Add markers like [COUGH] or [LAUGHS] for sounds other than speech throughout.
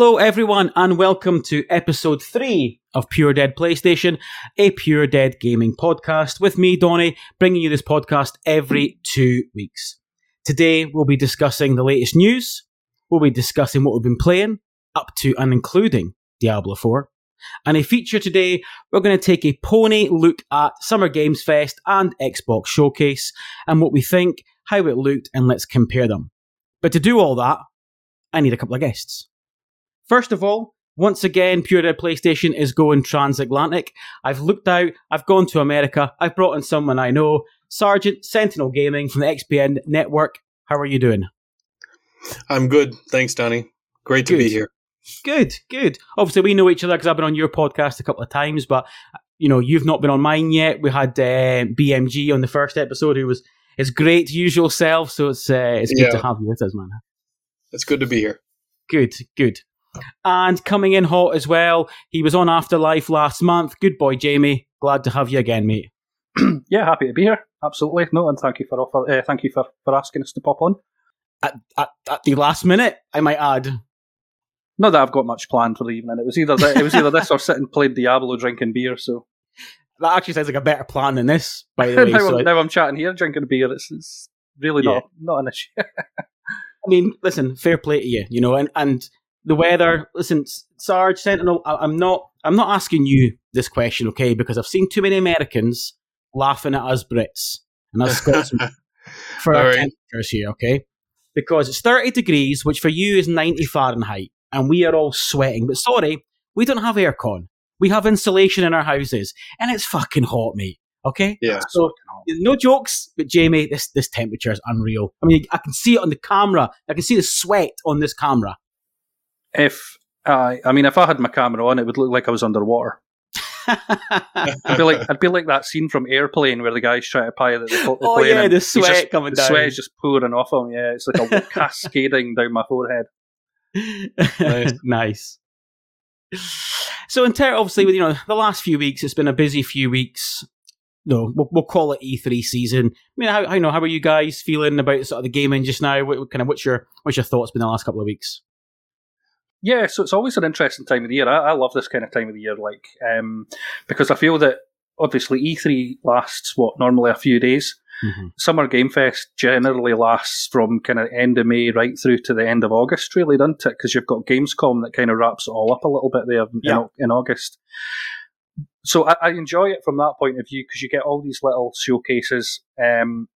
Hello, everyone, and welcome to episode three of Pure Dead PlayStation, a Pure Dead gaming podcast with me, Dony, bringing you this podcast every two weeks. Today, we'll be discussing the latest news. We'll be discussing what we've been playing, up to and including Diablo 4. And a feature today, we're going to take a pony look at Summer Games Fest and Xbox Showcase and what we think, how it looked, and let's compare them. But to do all that, I need a couple of guests. First of all, once again, Pure Dead PlayStation is going transatlantic. I've looked out, I've gone to America, I've brought in someone I know, Sergeant Sentinel Gaming from the XPN network. How are you doing? I'm good. Thanks, Dony. Great to Good. be here. Good, good. Obviously, we know each other because I've been on your podcast a couple of times, but you know, you've not been on mine yet. We had uh, BMG on the first episode, who was his great usual self. So it's uh, it's good Yeah. to have you with us, man. It's good to be here. Good, good. And coming in hot as well, he was on Afterlife last month. Good boy, Jamie. Glad to have you again, mate. [CLEARS THROAT] yeah, happy to be here. Absolutely. No, and thank you for offer. Uh, thank you for, for asking us to pop on. At, at, at the last minute, I might add. Not that I've got much planned for the evening. It was either th- it was either this or sitting playing Diablo, drinking beer. So [LAUGHS] That actually sounds like a better plan than this, by the [LAUGHS] way. now, so I'm, now I'm chatting here, drinking beer. It's, it's really Yeah. not not an issue. [LAUGHS] I mean, listen, fair play to you, you know, and, and the weather. Listen, Sarge Sentinel, I, I'm not, I'm not asking you this question, okay? Because I've seen too many Americans laughing at us Brits and us Scotsmen [LAUGHS] for All our right. temperatures here, okay? Because it's 30 degrees, which for you is 90 Fahrenheit, and we are all sweating. But sorry, we don't have aircon. We have insulation in our houses, and it's fucking hot, mate. Okay, Yeah. so no jokes, but Jamie, this this temperature is unreal. I mean, I can see it on the camera. I can see the sweat on this camera. If I, I mean, if I had my camera on, it would look like I was underwater. I'd be like, I'd be like that scene from Airplane where the guy's trying to pilot the, oh, the oh plane. yeah, and the sweat just- coming the down. sweat is just pouring off him. Yeah, it's like a [LAUGHS] cascading down my forehead. Nice. [LAUGHS] nice. So, in ter- obviously, with you know the last few weeks, it's been a busy few weeks. No, we'll, we'll call it E3 season. I mean, how, how you know how are you guys feeling about sort of the gaming just now? What, what kind of what's your what's your thoughts been the last couple of weeks? Yeah, so it's always an interesting time of the year. I, I love this kind of time of the year, like um, because I feel that obviously E3 lasts what normally a few days. Summer Game Fest generally lasts from kind of end of May right through to the end of August, really, doesn't it? Because you've got Gamescom that kind of wraps it all up a little bit there in, Yeah. in August. So I, I enjoy it from that point of view because you get all these little showcases. Um,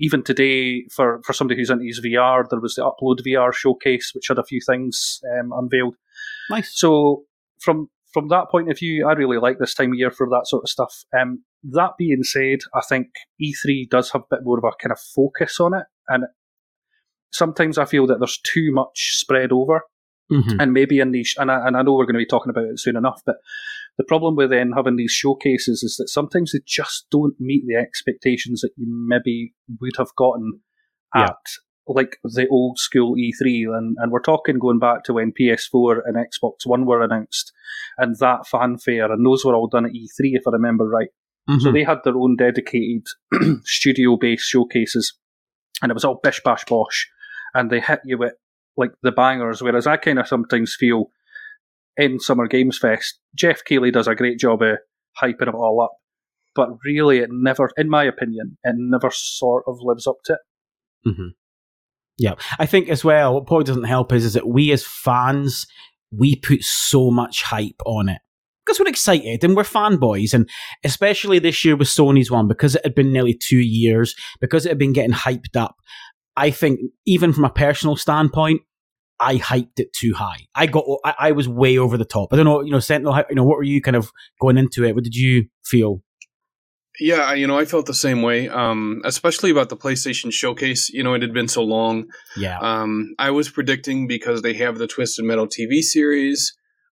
even today, for, for somebody who's into his VR, there was the Upload VR showcase, which had a few things um, unveiled. Nice. So from from that point of view, I really like this time of year for that sort of stuff. Um, that being said, I think E3 does have a bit more of a kind of focus on it, and sometimes I feel that there's too much spread over, Mhm. and maybe in these, and I, and I know we're going to be talking about it soon enough, but the problem with then having these showcases is that sometimes they just don't meet the expectations that you maybe would have gotten Yeah. at like the old school E3, and, and we're talking going back to when PS4 and Xbox One were announced, and that fanfare, and those were all done at E3, if I remember right. So Mhm. they had their own dedicated [CLEARS THROAT] studio based showcases, and it was all bish bash bosh, and they hit you with like the bangers. Whereas I kind of sometimes feel in Summer Games Fest, Geoff Keighley does a great job of hyping it all up, but really it never, in my opinion, it never sort of lives up to it. Mhm. Yeah, I think as well. What probably doesn't help is is that we as fans we put so much hype on it because we're excited and we're fanboys, and especially this year with Sony's one because it had been nearly two years because it had been getting hyped up. I think even from a personal standpoint, I hyped it too high. I got I, I was way over the top. I don't know, you know, Sentinel. You know, what were you kind of going into it? What did you feel? Yeah, you know, I felt the same way, um, especially about the PlayStation Showcase. You know, it had been so long. Yeah, Um, I was predicting because they have the Twisted Metal TV series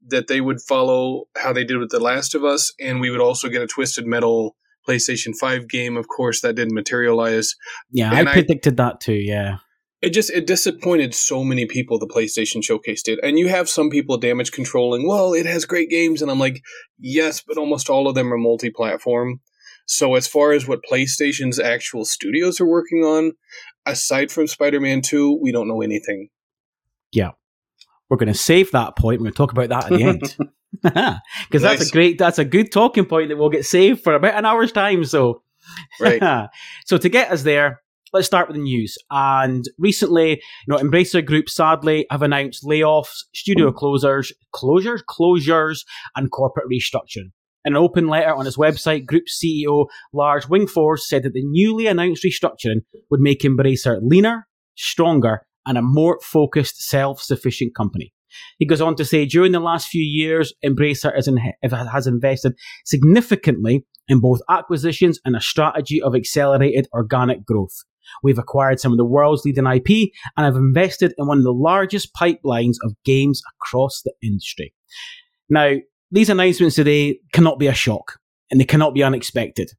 that they would follow how they did with The Last of Us, and we would also get a Twisted Metal PlayStation 5 game. Of course, that didn't materialize. yeah, I- predicted that too. Yeah, It just it disappointed so many people. The PlayStation Showcase did, and you have some people damage controlling. Well, it has great games, and I'm like, yes, but almost all of them are multi-platform. So as far as what PlayStation's actual studios are working on, aside from Spider-Man Two, we don't know anything. Yeah. We're going to save that point. We're going to talk about that at the end. [LAUGHS] [LAUGHS] Because nice. that's a great, that's a good talking point that will get saved for about an hour's time. So, right. [LAUGHS] so to get us there, let's start with the news. And recently, you know, Embracer Group sadly have announced layoffs, studio closures, closures, closures, and corporate restructuring. In an open letter on his website, Group CEO Lars Wingefors said that the newly announced restructuring would make Embracer leaner, stronger, and a more focused, self-sufficient company. He goes on to say, during the last few years, Embracer has invested significantly in both acquisitions and a strategy of accelerated organic growth. We've acquired some of the world's leading IP and have invested in one of the largest pipelines of games across the industry. Now, these announcements today cannot be a shock and they cannot be unexpected.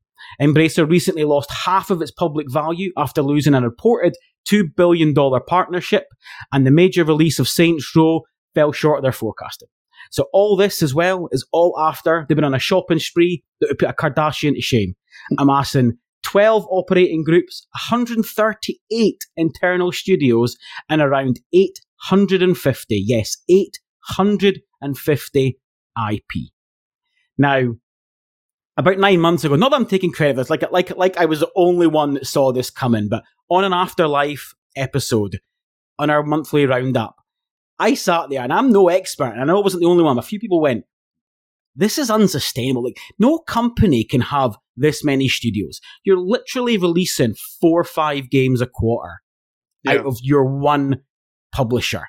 Embracer recently lost half of its public value after losing a reported $2 billion partnership, and the major release of Saints Row fell short of their forecasting. So all this as well is all after they've been on a shopping spree that would put a Kardashian to shame, amassing 12 operating groups, 138 internal studios, and around 850, yes, 850 IP. Now, about nine months ago, not that I'm taking credit for this, like, like, like I was the only one that saw this coming, but on an Afterlife episode, on our monthly roundup, I sat there and I'm no expert, and I know I wasn't the only one. A few people went, this is unsustainable. Like, no company can have this many studios. You're literally releasing four or five games a quarter yeah. out of your one publisher.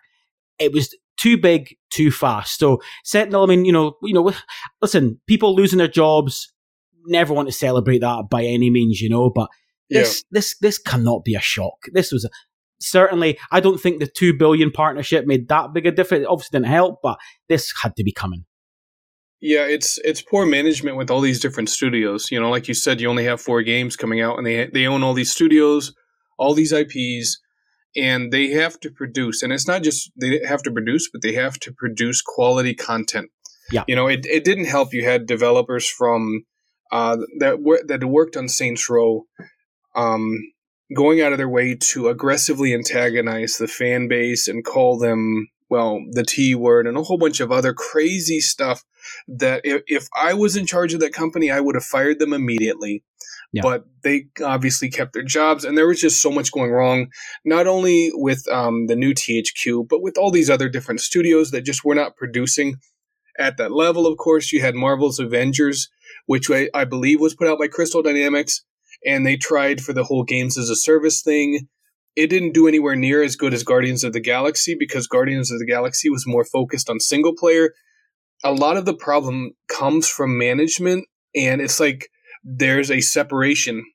It was too big, too fast. So Sentinel, I mean, you know, you know, listen, people losing their jobs never want to celebrate that by any means, you know, but this yeah. this this cannot be a shock. This was a, certainly I don't think the 2 billion partnership made that big a difference. It obviously didn't help, but this had to be coming. Yeah, it's it's poor management with all these different studios. You know, like you said, you only have four games coming out, and they they own all these studios, all these IPs, and they have to produce. And it's not just they have to produce, but they have to produce quality content. Yeah, you know, it it didn't help. You had developers from uh, that were, that worked on Saints Row, um, going out of their way to aggressively antagonize the fan base and call them well the T word and a whole bunch of other crazy stuff that if, if I was in charge of that company, I would have fired them immediately. Yeah. But they obviously kept their jobs, and there was just so much going wrong, not only with um, the new THQ, but with all these other different studios that just were not producing at that level. Of course, you had Marvel's Avengers, which I, I believe was put out by Crystal Dynamics, and they tried for the whole games as a service thing. It didn't do anywhere near as good as Guardians of the Galaxy because Guardians of the Galaxy was more focused on single player. A lot of the problem comes from management and it's like there's a separation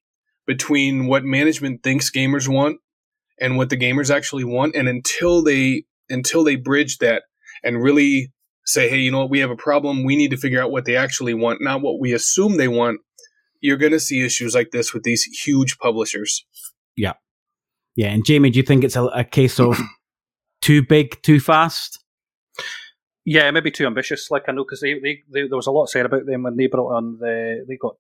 between what management thinks gamers want and what the gamers actually want and until they until they bridge that and really say hey you know what? We have a problem. We need to figure out what they actually want not what we assume they want. You're going to see issues like this with these huge publishers. Yeah yeah and jamie do you think it's a, a case of [CLEARS THROAT] too big too fast yeah, maybe too ambitious. Like I know because they, they, they, there was a lot said about them when they brought on the they got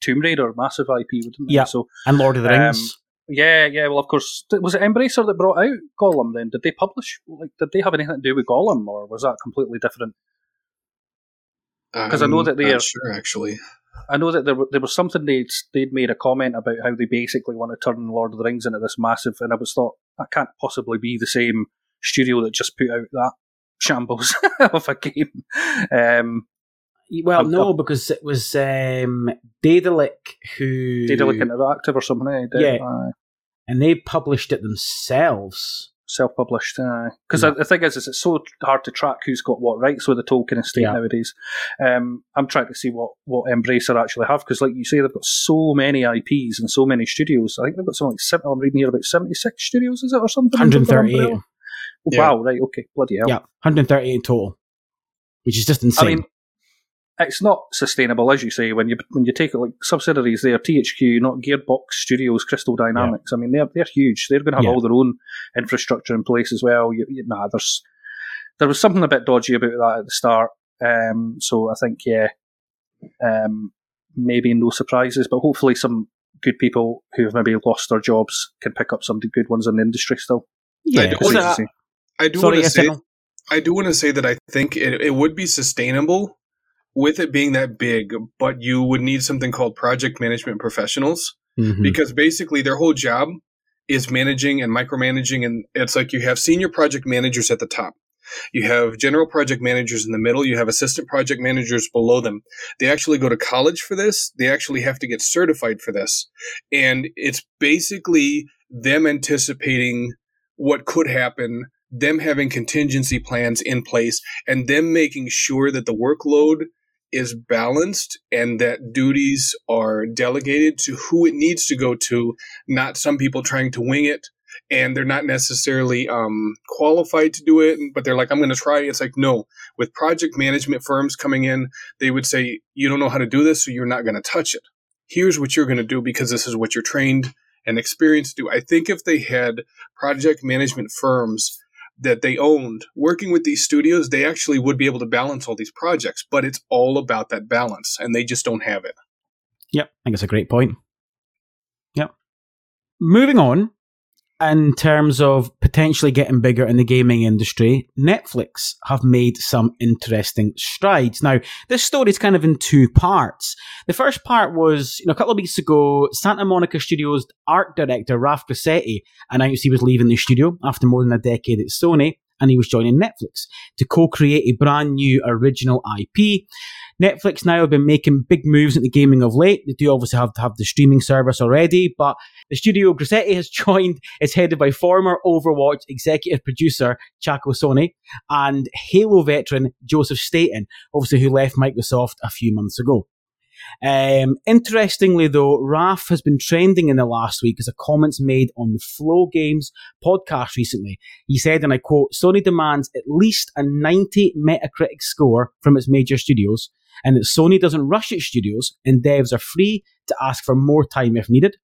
Tomb Raider, massive IP, didn't they? Yeah. So and Lord of the um, Rings. Yeah, yeah. Well, of course, was it Embracer that brought out Gollum? Then did they publish? Like, did they have anything to do with Gollum, or was that completely different? Because I know that they are sure actually. I know that there, there was something they'd they'd made a comment about how they basically want to turn Lord of the Rings into this massive, and I was thought that can't possibly be the same studio that just put out that shambles [LAUGHS] of a game. Um, well, I'm, no, I'm, because it was um, Daedalic who Daedalic Interactive or something. Eh? yeah, and they published it themselves. Self-published, because yeah. the thing is, is it's so hard to track who's got what rights with the Tolkien estate yeah. nowadays. Um, I'm trying to see what what Embracer actually have because, like you say, they've got so many IPs and so many studios. I think they've got something like seven. I'm reading here about seventy-six studios, is it or something? One hundred thirty-eight. Yeah. Wow, right, okay, bloody hell. Yeah, 138 in total, which is just insane. I mean, it's not sustainable, as you say, when you when you take it like subsidiaries there, THQ, not Gearbox Studios, Crystal Dynamics. Yeah. I mean, they're they're huge. They're going to have yeah. all their own infrastructure in place as well. You, you, nah, there's there was something a bit dodgy about that at the start. Um, so I think yeah, um, maybe no surprises, but hopefully some good people who have maybe lost their jobs can pick up some good ones in the industry still. Yeah, I do, want to say. I do want to say that I think it, it would be sustainable with it being that big, but you would need something called project management professionals Mhm. because basically their whole job is managing and micromanaging. And it's like you have senior project managers at the top. You have general project managers in the middle. You have assistant project managers below them. They actually go to college for this. They actually have to get certified for this. And it's basically them anticipating what could happen, them having contingency plans in place, and them making sure that the workload is balanced and that duties are delegated to who it needs to go to, not some people trying to wing it and they're not necessarily um, qualified to do it, but they're like, I'm going to try. It's like, no. With project management firms coming in, they would say, you don't know how to do this, so you're not going to touch it. Here's what you're going to do because this is what you're trained and experienced to do. I think if they had project management firms that they owned working with these studios, they actually would be able to balance all these projects, but it's all about that balance, and they just don't have it. Yep, I think it's a great point. Yep. Moving on, in terms of potentially getting bigger in the gaming industry, Netflix have made some interesting strides. Now, this story is kind of in two parts. The first part was, you know, a couple of weeks ago, Santa Monica Studios art director Raf Grassetti announced he was leaving the studio after more than a decade at Sony, and he was joining Netflix to co-create a brand new original IP. Netflix now have been making big moves into gaming of late. They do obviously have to have the streaming service already, but the studio Grassetti has [LAUGHS] joined is headed by former Overwatch executive producer Chacko Sonny and Halo veteran Joseph Staten, obviously who left Microsoft a few months ago. Um, interestingly, though, Raf has been trending in the last week as a comments made on the Flow Games podcast recently. He said, and I quote, Sony demands at least a 90 Metacritic score from its major studios, and that Sony doesn't rush its studios, and devs are free to ask for more time if needed.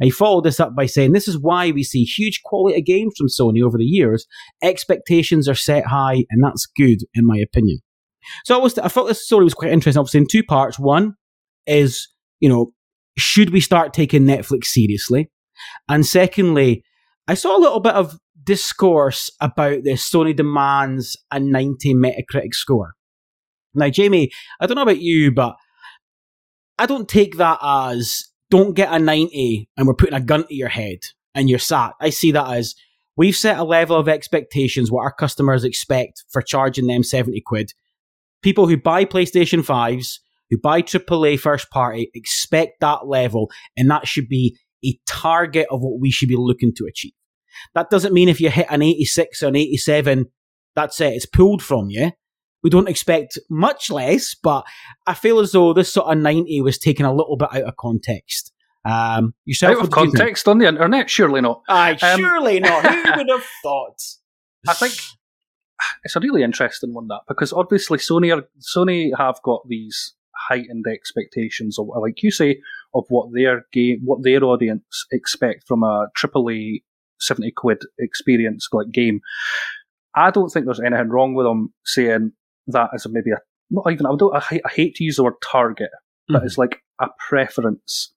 And he followed this up by saying, This is why we see huge quality of games from Sony over the years. Expectations are set high, and that's good, in my opinion. So I, was, I thought this story was quite interesting, obviously, in two parts. One is, you know, should we start taking Netflix seriously? And secondly, I saw a little bit of discourse about this Sony demands a 90 Metacritic score. Now, Jamie, I don't know about you, but I don't take that as don't get a 90 and we're putting a gun to your head and you're sat. I see that as we've set a level of expectations what our customers expect for charging them 70 quid. People who buy PlayStation 5s, who buy AAA first party, expect that level, and that should be a target of what we should be looking to achieve. That doesn't mean if you hit an 86 or an 87, that's it, it's pulled from you. We don't expect much less, but I feel as though this sort of 90 was taken a little bit out of context. Um, yourself, Out of what you think? context on the internet, surely not. Aye, Um, surely not. Who [LAUGHS] would have thought? I think it's a really interesting one that because obviously Sony are Sony have got these heightened expectations of like you say of what their game what their audience expect from a AAA seventy quid experience like game. I don't think there's anything wrong with them saying that as a, maybe a not even I don't I, hate- I hate to use the word target, but Mhm. it's like a preference.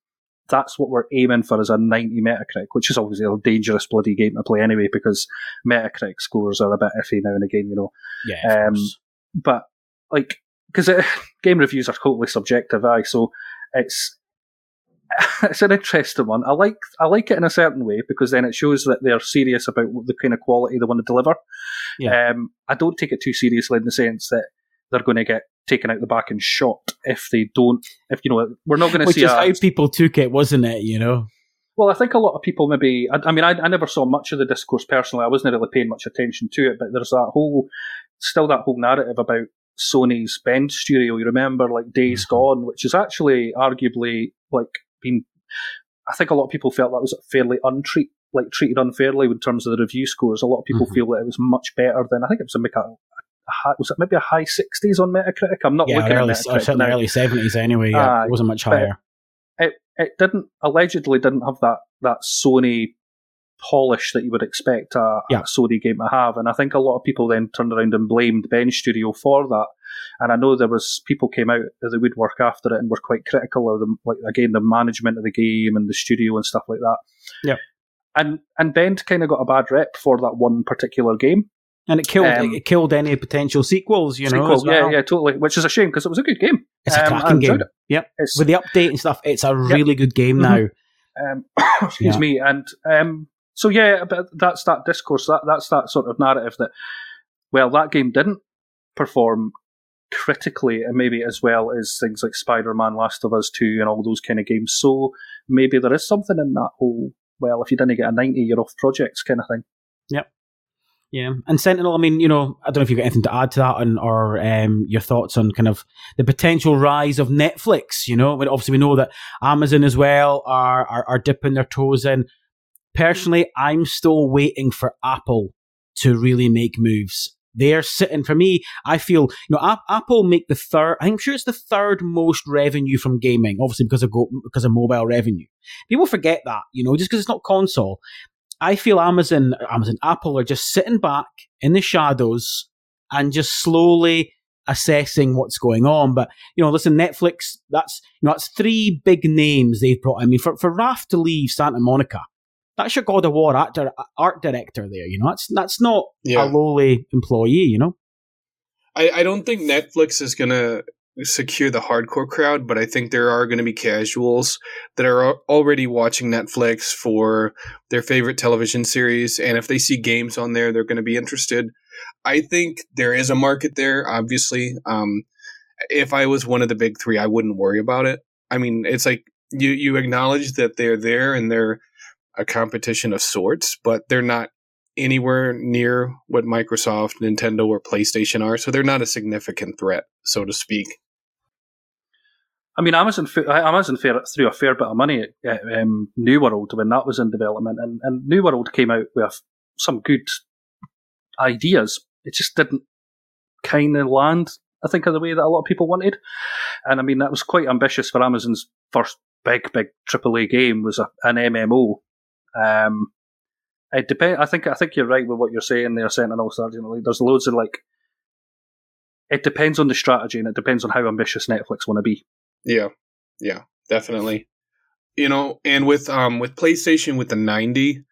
That's what we're aiming for as a 90 Metacritic, which is obviously a dangerous bloody game to play anyway because Metacritic scores are a bit iffy now and again, you know Yeah, um, but like because game reviews are totally subjective, aye. So it's [LAUGHS] it's an interesting one. I like I like it in a certain way because then it shows that they're serious about the kind of quality they want to deliver. Yeah. Um, I don't take it too seriously in the sense that they're going to get taken out the back and shot if they don't. If you know, we're not going to Which see is how people took it, wasn't it? You know. well, I think a lot of people maybe. I, I mean, I, I never saw much of the discourse personally. I wasn't really paying much attention to it, but there's that whole, still that whole narrative about Sony's Bend Studio. You remember, like Days Mhm. Gone, which is actually arguably like been. I think a lot of people felt that was fairly untreat, like treated unfairly in terms of the review scores. A lot of people Mhm. feel that it was much better than I think it was a, a, a high, was it maybe a high sixties on Metacritic? I'm not Yeah, looking early, at Metacritic certainly early seventies anyway. Yeah, Aye, it wasn't much higher. it it didn't allegedly didn't have that that Sony polish that you would expect a, Yeah. a Sony game to have, and I think a lot of people then turned around and blamed Bend Studio for that. And I know there was people came out of the woodwork after it and were quite critical of them, like again the management of the game and the studio and stuff like that. Yeah. And and Bend kind of got a bad rep for that one particular game. And it killed um, it killed any potential sequels, you know. Well. Yeah, yeah, totally. Which is a shame because it was a good game. It's a um, cracking game. It. Yep. It's, With the update and stuff, it's a really yep. good game now. Mm-hmm. Um, [COUGHS] excuse yeah. me. And um, so yeah, but that's that discourse. That that's that sort of narrative that well, that game didn't perform critically, and maybe as well as things like Spider-Man, Last of Us Two, and all those kind of games. So maybe there is something in that whole well, if you didn't get a ninety, you're off projects kind of thing. Yep. Yeah, and Sentinel. I mean, you know, I don't know if you've got anything to add to that, and or um, your thoughts on kind of the potential rise of Netflix. You know, obviously we know that Amazon as well are, are are dipping their toes in. Personally, I'm still waiting for Apple to really make moves. They're sitting for me. I feel you know Apple make the third. I'm sure it's the third most revenue from gaming, obviously because of go- because of mobile revenue. People forget that, you know, just because it's not console. I feel Amazon, Amazon, Apple are just sitting back in the shadows and just slowly assessing what's going on. But you know, listen, Netflix, that's you know, that's three big names they've brought. I mean, for for Raf to leave Santa Monica, that's your God of War actor, art director there. You know, that's that's not yeah. a lowly employee. You know, I I don't think Netflix is gonna secure the hardcore crowd, but I think there are going to be casuals that are already watching Netflix for their favorite television series. And if they see games on there, they're going to be interested. I think there is a market there, obviously. Um, if I was one of the big three, I wouldn't worry about it. I mean, it's like you, you acknowledge that they're there and they're a competition of sorts, but they're not anywhere near what Microsoft, Nintendo, or PlayStation are. So they're not a significant threat, so to speak. I mean, Amazon Amazon threw a fair bit of money at um, New World when that was in development, and, and New World came out with some good ideas. It just didn't kind of land, I think, in the way that a lot of people wanted. And I mean, that was quite ambitious for Amazon's first big, big AAA game was a, an MMO. Um, it depend. I think I think you're right with what you're saying there, Sentinel Sergeant. Like, there's loads of like. It depends on the strategy, and it depends on how ambitious Netflix want to be. Yeah, yeah, definitely. You know, and with um with PlayStation with the ninety,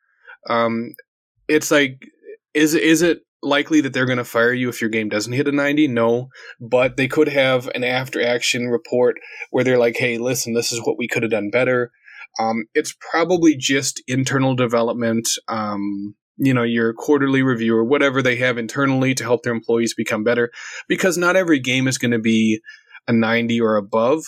um, it's like, is is it likely that they're going to fire you if your game doesn't hit a 90 no but they could have an after action report where they're like hey listen this is what we could have done better um, it's probably just internal development um, you know your quarterly review or whatever they have internally to help their employees become better because not every game is going to be a 90 or above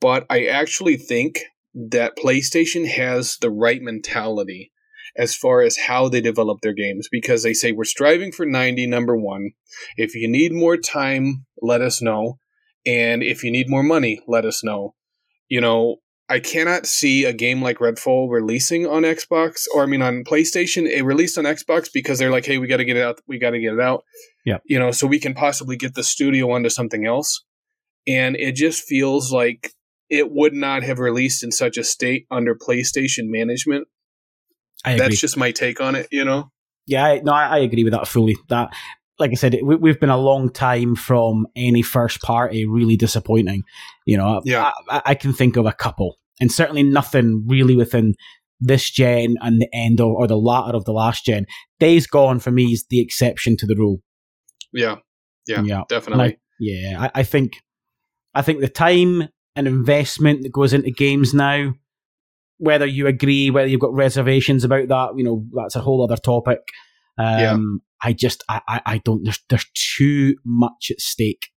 but I actually think that PlayStation has the right mentality as far as how they develop their games because they say we're striving for 90 number 1 if you need more time let us know and if you need more money let us know. You know I cannot see a game like Redfall releasing on Xbox or I mean on PlayStation. It released on Xbox because they're like, "Hey, we got to get it out. We got to get it out." Yeah. You know, so we can possibly get the studio onto something else. And it just feels like it would not have released in such a state under PlayStation management. That's just my take on it, you know. Yeah, I, no, I, I, agree with that fully. That, like I said, we, have been a long time from any first party really disappointing. You know, yeah. I, I can think of a couple, and certainly nothing really within this gen and the end of or the latter of the last gen. Days Gone for me is the exception to the rule. Yeah, yeah, yeah, definitely. I, yeah, I, I think I think the time and investment that goes into games now. Whether you agree, whether you've got reservations about that, you know, that's a whole other topic. Um, yeah. I just, I, I, I don't. There's, there's too much at stake.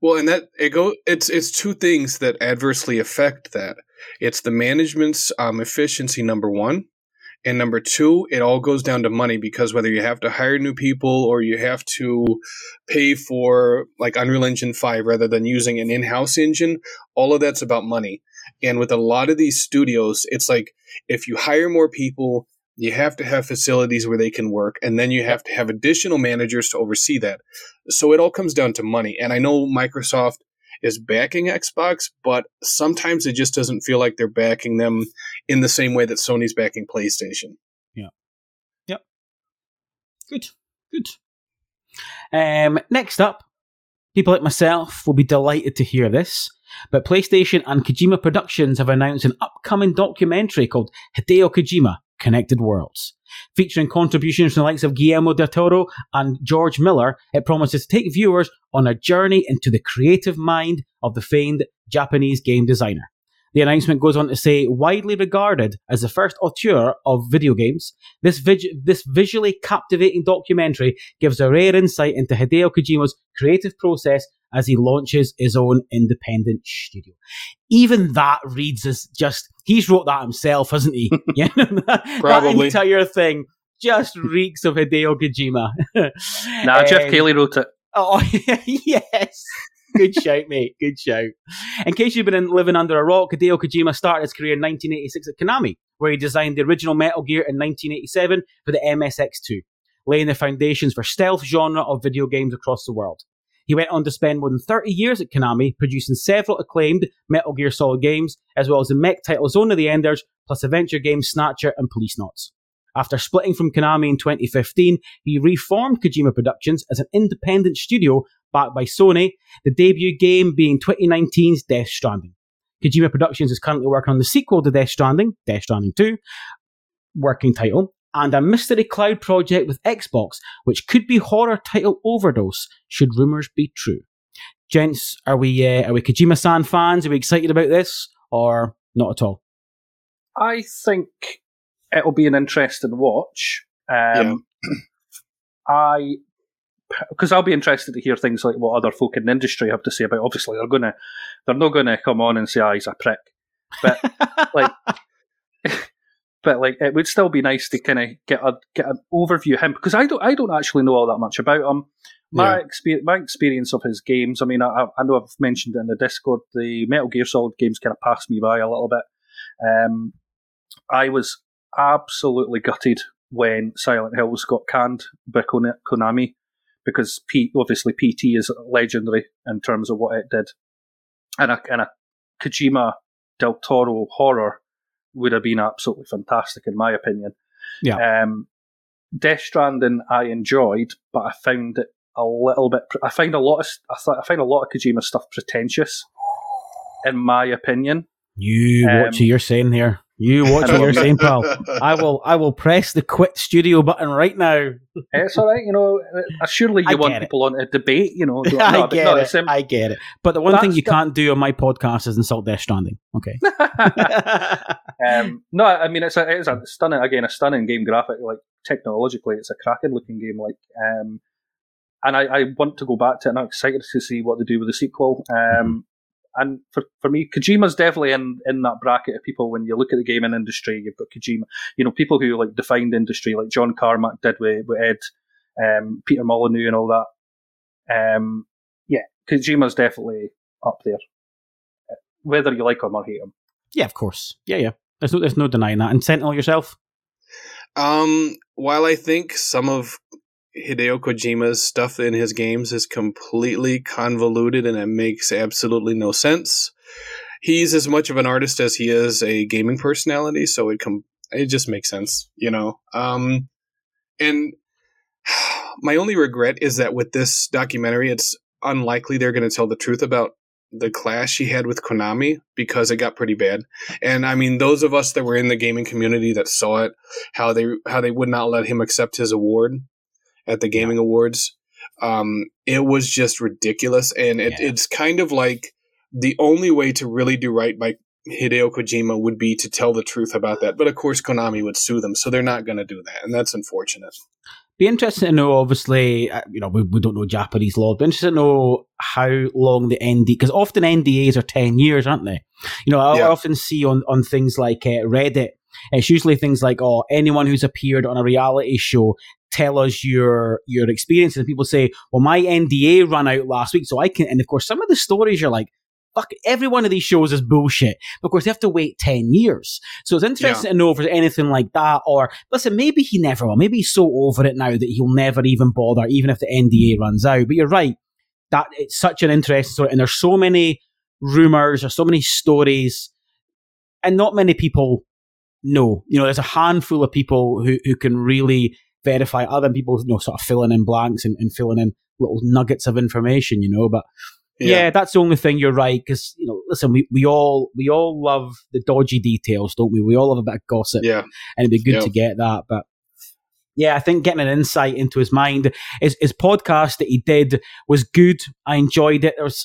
Well, and that it go. It's it's two things that adversely affect that. It's the management's um, efficiency, number one, and number two, it all goes down to money because whether you have to hire new people or you have to pay for like Unreal Engine 5 rather than using an in house engine, all of that's about money. And with a lot of these studios, it's like if you hire more people, you have to have facilities where they can work, and then you have to have additional managers to oversee that. So it all comes down to money. And I know Microsoft is backing Xbox, but sometimes it just doesn't feel like they're backing them in the same way that Sony's backing PlayStation. Yeah. Yep. Good. Good. Um, next up, people like myself will be delighted to hear this, but PlayStation and Kojima Productions have announced an upcoming documentary called Hideo Kojima Connected Worlds. Featuring contributions from the likes of Guillermo del Toro and George Miller, it promises to take viewers on a journey into the creative mind of the famed Japanese game designer. The announcement goes on to say, widely regarded as the first auteur of video games, this, vid- this visually captivating documentary gives a rare insight into Hideo Kojima's creative process as he launches his own independent studio. Even that reads as just, he's wrote that himself, hasn't he? [LAUGHS] yeah, [LAUGHS] Probably. That entire thing just reeks of Hideo Kojima. Nah, Geoff [LAUGHS] Um, Keighley wrote it. Oh, yes. Good shout, mate. Good shout. In case you've been living under a rock, Hideo Kojima started his career in 1986 at Konami, where he designed the original Metal Gear in 1987 for the MSX2, laying the foundations for stealth genre of video games across the world. He went on to spend more than 30 years at Konami, producing several acclaimed Metal Gear Solid games, as well as the mech title Zone of the Enders, plus adventure games Snatcher and Policenauts. After splitting from Konami in 2015, he reformed Kojima Productions as an independent studio backed by Sony, the debut game being 2019's Death Stranding. Kojima Productions is currently working on the sequel to Death Stranding, Death Stranding 2, working title, and a mystery cloud project with Xbox, which could be horror title Overdose, should rumours be true. Gents, are we uh, are we Kojima-san fans? Are we excited about this, or not at all? I think it'll be an interesting watch. Um, [CLEARS THROAT] I because I'll be interested to hear things like what other folk in the industry have to say about. Obviously, they're gonna they're not gonna come on and say, "Ah, he's a prick," but [LAUGHS] like, [LAUGHS] but like, it would still be nice to kind of get a get an overview of him because I don't I don't actually know all that much about him. My Yeah. experience, my experience of his games. I mean, I, I know I've mentioned it in the Discord. The Metal Gear Solid games kind of passed me by a little bit. Um, I was absolutely gutted when Silent Hills got canned by Konami because P, obviously PT is legendary in terms of what it did, and a and a Kojima del Toro horror would have been absolutely fantastic in my opinion. Yeah. Um, Death Stranding I enjoyed, but I found it a little bit. I find a lot of I, th- I find a lot of Kojima stuff pretentious, in my opinion. You Um, what you're saying here. You watch what you're saying, pal. I will I will press the quit studio button right now. It's all right, you know. uh, Surely I you want get it. people on a debate, you know. [LAUGHS] I get no, it. um, I get it. But the one thing you the- can't do on my podcast is insult Death Stranding. Okay. [LAUGHS] [LAUGHS] um, no, I mean it's a it's a stunning again a stunning game graphic like technologically it's a cracking looking game like um, and I, I want to go back to it and I'm excited to see what they do with the sequel um, and for, for me Kojima's definitely in, in that bracket of people when you look at the gaming industry you've got Kojima you know people who like defined industry like John Carmack did with, with Ed um, Peter Molyneux and all that um, yeah Kojima's definitely up there whether you like him or hate him yeah, of course. Yeah, yeah. There's no there's no denying that. And Sentinel yourself? Um, while I think some of Hideo Kojima's stuff in his games is completely convoluted and it makes absolutely no sense, he's as much of an artist as he is a gaming personality, so it com- it just makes sense, you know. Um, and [SIGHS] my only regret is that with this documentary, it's unlikely they're going to tell the truth about the clash he had with Konami because it got pretty bad. And I mean, those of us that were in the gaming community that saw it, how they how they would not let him accept his award at the gaming awards, um, it was just ridiculous. And it, Yeah. it's kind of like the only way to really do right by Hideo Kojima would be to tell the truth about that. But of course, Konami would sue them, so they're not going to do that, and that's unfortunate. Be interested to know, obviously, uh, you know, we, we don't know Japanese law, but interested to know how long the ND, because often NDAs are 10 years, aren't they? You know, I Yeah. often see on, on things like uh, Reddit, it's usually things like, oh, anyone who's appeared on a reality show, tell us your your experience. And people say, well, my NDA ran out last week, so I can, and of course, some of the stories you're like, fuck, every one of these shows is bullshit. But of course, they have to wait 10 years. So it's interesting to know if there's anything like that, or listen, maybe he never will. Maybe he's so over it now that he'll never even bother, even if the NDA runs out. But you're right. That it's such an interesting story, and there's so many rumors, there's so many stories, and not many people know. You know, there's a handful of people who, who can really verify other people, you know, sort of filling in blanks and, and filling in little nuggets of information, you know, but yeah, that's the only thing you're right because you know, listen, we, we all we all love the dodgy details, don't we? We all love a bit of gossip, yeah. and it'd be good Yeah. to get that. But yeah, I think getting an insight into his mind. His, his podcast that he did was good. I enjoyed it. There was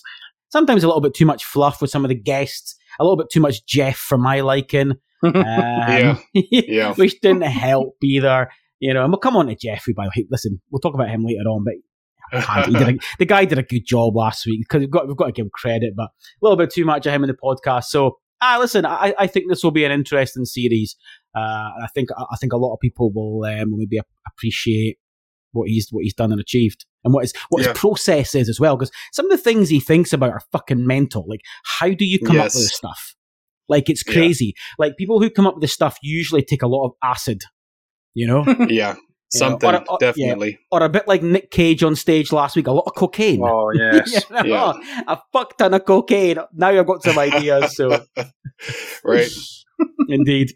sometimes a little bit too much fluff with some of the guests, a little bit too much Geoff for my liking. [LAUGHS] Um, Yeah. [LAUGHS] Yeah. which didn't help either. You know, and we'll come on to Jeffrey. By the way, listen, we'll talk about him later on. But. A, the guy did a good job last week because we've got we've got to give him credit, but a little bit too much of him in the podcast. So ah, listen, I, I think this will be an interesting series. Uh, I think I think a lot of people will um, maybe appreciate what he's what he's done and achieved, and what his what Yeah. his process is as well. Because some of the things he thinks about are fucking mental. Like, how do you come up with this stuff? Like, it's Yeah. crazy. Like, people who come up with this stuff usually take a lot of acid. You know, [LAUGHS] yeah. Something or- or- yeah. definitely. or a bit like Nick Cage on stage last week, a lot of cocaine. Oh [LAUGHS] yes. You know? A fuck ton of cocaine. Now I've got some ideas. So, [LAUGHS] right. indeed.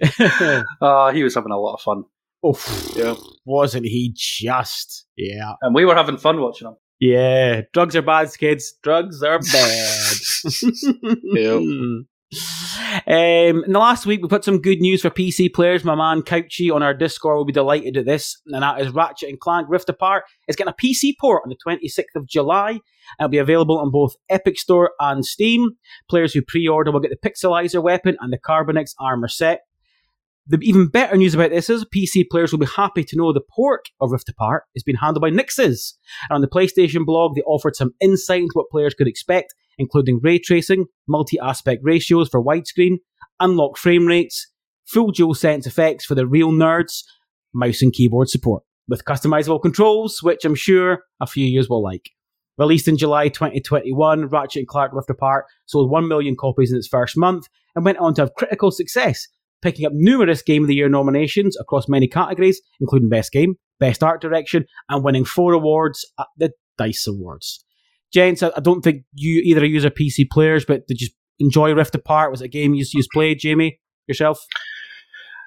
Uh, he was having a lot of fun, oh, Yeah. wasn't he just? Yeah. and we were having fun watching him. Yeah. Drugs are bad, kids. Drugs are bad. Yep. Um, in the last week, we put some good news for PC players. My man Couchy on our Discord will be delighted at this, and that is Ratchet and Clank Rift Apart. It's getting a PC port on the 26th of July. and It'll be available on both Epic Store and Steam. Players who pre-order will get the Pixelizer weapon and the Carbonix armor set. The even better news about this is PC players will be happy to know the port of Rift Apart is being handled by Nixxes. And on the PlayStation blog, they offered some insight into what players could expect, including ray tracing, multi aspect ratios for widescreen, unlocked frame rates, full DualSense effects for the real nerds, mouse and keyboard support, with customizable controls, which I'm sure a few years will like. Released in July 2021, Ratchet and Clank Rift Apart sold 1 million copies in its first month and went on to have critical success, picking up numerous Game of the Year nominations across many categories, including Best Game, Best Art Direction, and winning four awards at the DICE Awards. Gents, I I don't think you either use a PC players, but did you enjoy Rift Apart? Was it a game you you played, Jamie? Yourself?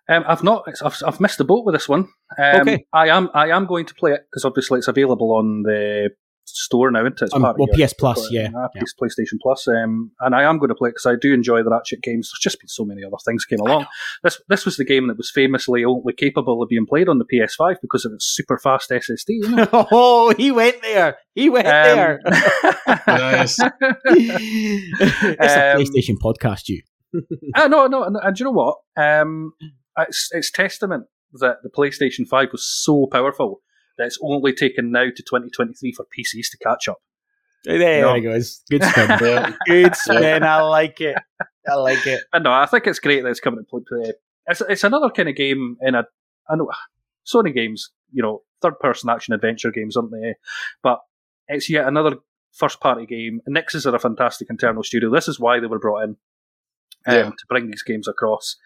Um, I've not. I've, I've missed the boat with this one. Um, Okay. I am. I am going to play it because obviously it's available on the store now, isn't it? It's Um, part well, your- PS Plus, yeah, uh, yeah. PlayStation Plus. Um, and I am going to play it because I do enjoy the Ratchet games. There's just been so many other things came along. This this was the game that was famously only capable of being played on the PS5 because of its super fast SSD. You know? oh, he went there. He went there. Um, [LAUGHS] Nice. it's a Um, PlayStation podcast, you. Uh, [LAUGHS] no, no, and, and do you know what? Um, it's, it's testament that the PlayStation 5 was so powerful that it's only taken now to 2023 for PCs to catch up. There No. it goes. Good spin. [LAUGHS] Good spin. I like it. I like it. And no, I think it's great that it's coming to play. It's, it's another kind of game in a. I know [SIGHS] Sony games, you know, third person action adventure games, aren't they? Eh? But it's yet another first party game. Nixxes are a fantastic internal studio. This is why they were brought in. Um, Yeah. To bring these games across,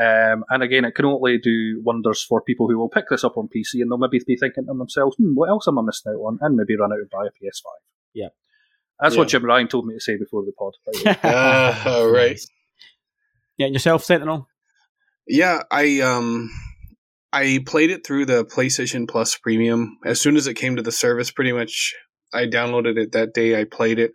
um, and again, it can only do wonders for people who will pick this up on PC and they'll maybe be thinking to themselves, "Hmm, what else am I missing out on?" and maybe run out and buy a PS5. Yeah. that's what Jim Ryan told me to say before the pod. by the. [LAUGHS] Ah, all right. Yeah, and yourself, Sentinel? Yeah, I um I played it through the PlayStation Plus Premium. As soon as it came to the service, pretty much I downloaded it that day. I played it.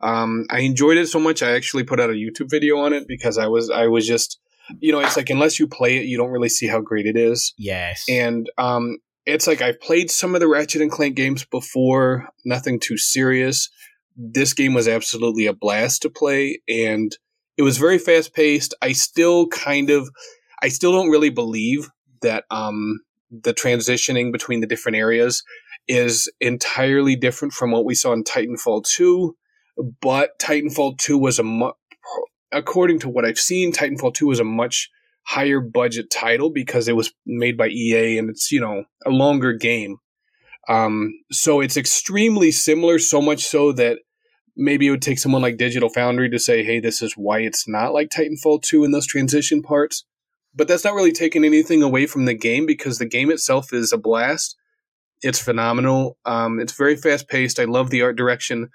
Um, I enjoyed it so much. I actually put out a YouTube video on it because I was I was just you know it's like unless you play it, you don't really see how great it is. Yes. And um, it's like I've played some of the Ratchet and Clank games before, nothing too serious. This game was absolutely a blast to play, and it was very fast paced. I still kind of, I still don't really believe that um, the transitioning between the different areas is entirely different from what we saw in Titanfall 2. But Titanfall 2 was a mu- according to what I've seen, Titanfall 2 was a much higher budget title because it was made by EA and it's, you know, a longer game. Um, so it's extremely similar, so much so that maybe it would take someone like Digital Foundry to say, hey, this is why it's not like Titanfall 2 in those transition parts. But that's not really taking anything away from the game because the game itself is a blast. It's phenomenal. Um, it's very fast paced. I love the art direction.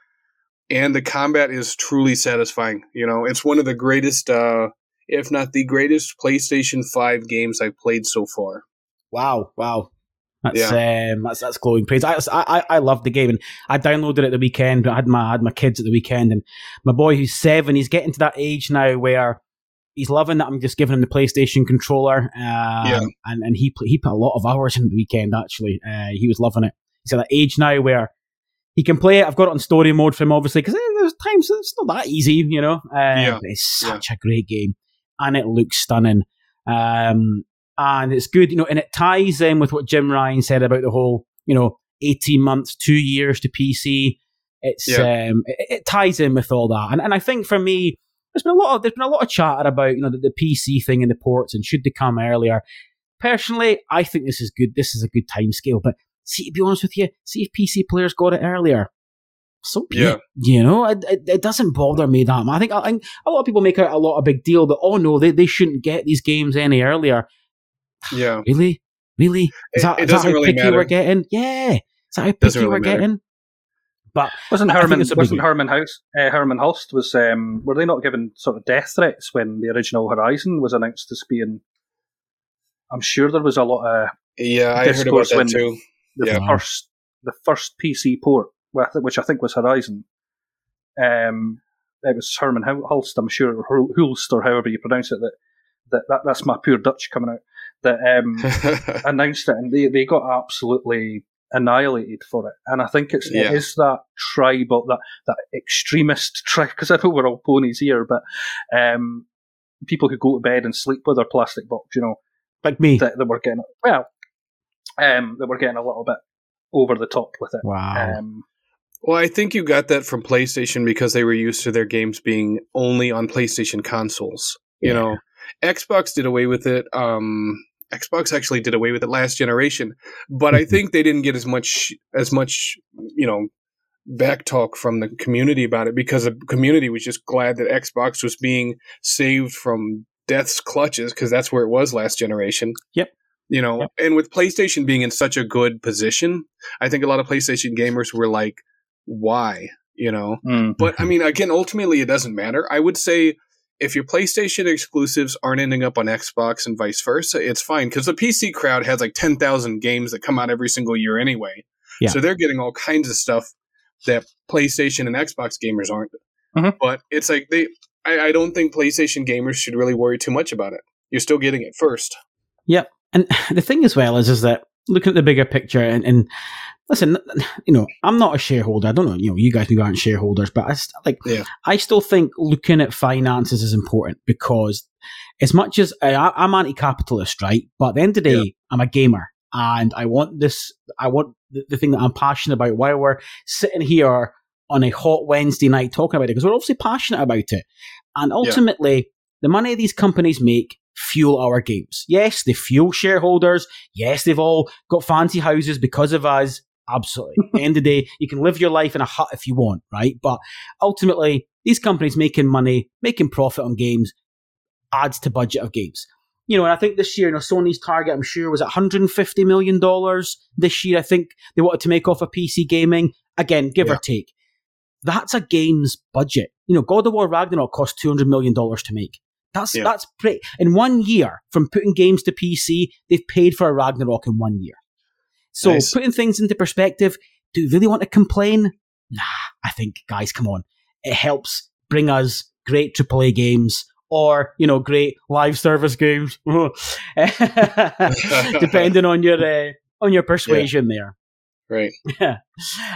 And the combat is truly satisfying. You know, it's one of the greatest, uh, if not the greatest, PlayStation 5 games I've played so far. Wow, wow. That's um, that's that's glowing praise. I, I I love the game and I downloaded it the weekend. But I had my I had my kids at the weekend and my boy who's seven. He's getting to that age now where he's loving that I'm just giving him the PlayStation controller. Um, Yeah. and and he put- he put a lot of hours in the weekend. Actually, uh, he was loving it. He's at that age now where he can play it. I've got it on story mode for him, obviously, because there's times it's not that easy, you know. Uh, Yeah. It's such a great game, and it looks stunning. Um, and it's good, you know, and it ties in with what Jim Ryan said about the whole, you know, 18 months, two years to PC. It's um, it, it ties in with all that, and and I think for me, there's been a lot of there's been a lot of chatter about you know the, the PC thing and the ports and should they come earlier. Personally, I think this is good. This is a good time scale, but see to be honest with you, see if PC players got it earlier. So be Yeah. it. You know, it, it, it doesn't bother me that much. I think I think a lot of people make out a lot of big deal that oh no, they, they shouldn't get these games any earlier. [SIGHS] Yeah. Really, really, is It- that, it is that doesn't how really picky matter. we're getting? Yeah, is that how Doesn't picky really we're matter. getting? But Wasn't I- I think Herman it's a big wasn't. Herman House uh, Herman Hulst was um, were they not given sort of death threats when the original Horizon was announced as being? I'm sure there was a lot of Yeah, I heard about Discourse that when- too. The Yeah. first the first PC port, with- which I think was Horizon. Um, it was Herman Hulst, I'm sure, or Hulst, or however you pronounce it. That, that, that that's my pure Dutch coming out. That um, [LAUGHS] announced it, and they, they got absolutely annihilated for it. And I think it's Yeah. it is that tribal, that that extremist tribe. Because I know we're all ponies here, but um, people who go to bed and sleep with their plastic box, you know, like me, that, that were getting well, um, that were getting a little bit over the top with it. wow. Um, well, I think you got that from PlayStation because they were used to their games being only on PlayStation consoles. You Yeah. know, Xbox did away with it. Um, Xbox actually did away with it last generation, but I think they didn't get as much as much you know back talk from the community about it because the community was just glad that Xbox was being saved from death's clutches because that's where it was last generation. Yep. You know, Yep. and with PlayStation being in such a good position, I think a lot of PlayStation gamers were like, "Why?" You know, but I mean, again, ultimately, it doesn't matter. I would say if your PlayStation exclusives aren't ending up on Xbox and vice versa, it's fine because the PC crowd has like 10,000 games that come out every single year anyway. Yeah. So they're getting all kinds of stuff that PlayStation and Xbox gamers aren't. Mhm. But it's like they, I, I don't think PlayStation gamers should really worry too much about it. You're still getting it first. And [SIGHS] the thing as well is, is that looking at the bigger picture and, and listen, you know, I'm not a shareholder. I don't know, you know, you guys maybe aren't shareholders, but I st- like, Yeah. I still think looking at finances is important because as much as I, I'm anti-capitalist, right? But at the end of the day, Yeah. I'm a gamer and I want this, I want the, the thing that I'm passionate about Why we're sitting here on a hot Wednesday night talking about it because we're obviously passionate about it. And ultimately, the money these companies make fuel our games. Yes, they fuel shareholders. Yes, they've all got fancy houses because of us. Absolutely. [LAUGHS] At the end of the day, you can live your life in a hut if you want, right? But ultimately, these companies making money, making profit on games adds to budget of games. You know, and I think this year, you know, Sony's target, I'm sure, was at $150 million this year. I think they wanted to make off of PC gaming. Again, give Yeah. or take. That's a game's budget. You know, God of War Ragnarok cost $200 million to make. That's Yeah. that's pretty. In one year, from putting games to PC, they've paid for a Ragnarok in one year. So Nice. putting things into perspective, do you really want to complain? Nah, I think guys, come on. It helps bring us great AAA games or you know great live service games, [LAUGHS] [LAUGHS] depending on your uh, on your persuasion there. Right. [LAUGHS]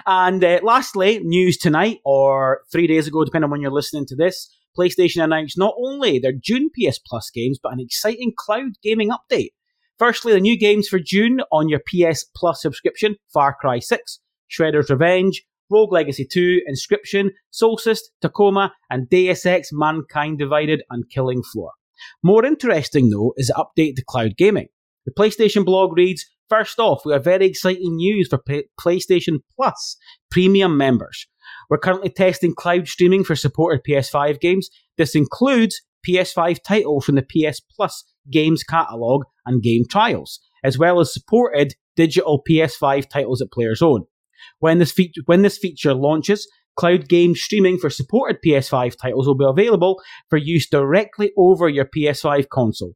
And uh, lastly, news tonight or three days ago, depending on when you're listening to this, PlayStation announced not only their June PS Plus games, but an exciting cloud gaming update. Firstly, the new games for June on your PS Plus subscription Far Cry 6, Shredder's Revenge, Rogue Legacy 2, Inscryption, Soulstice, Tacoma, and Deus Ex Mankind Divided and Killing Floor. More interesting, though, is the update to cloud gaming. The PlayStation blog reads First off, we have very exciting news for PlayStation Plus premium members. We're currently testing cloud streaming for supported PS5 games. This includes PS5 titles from the PS Plus games catalog and game trials, as well as supported digital PS5 titles that players own. When this, feature, when this feature launches, cloud game streaming for supported PS5 titles will be available for use directly over your PS5 console.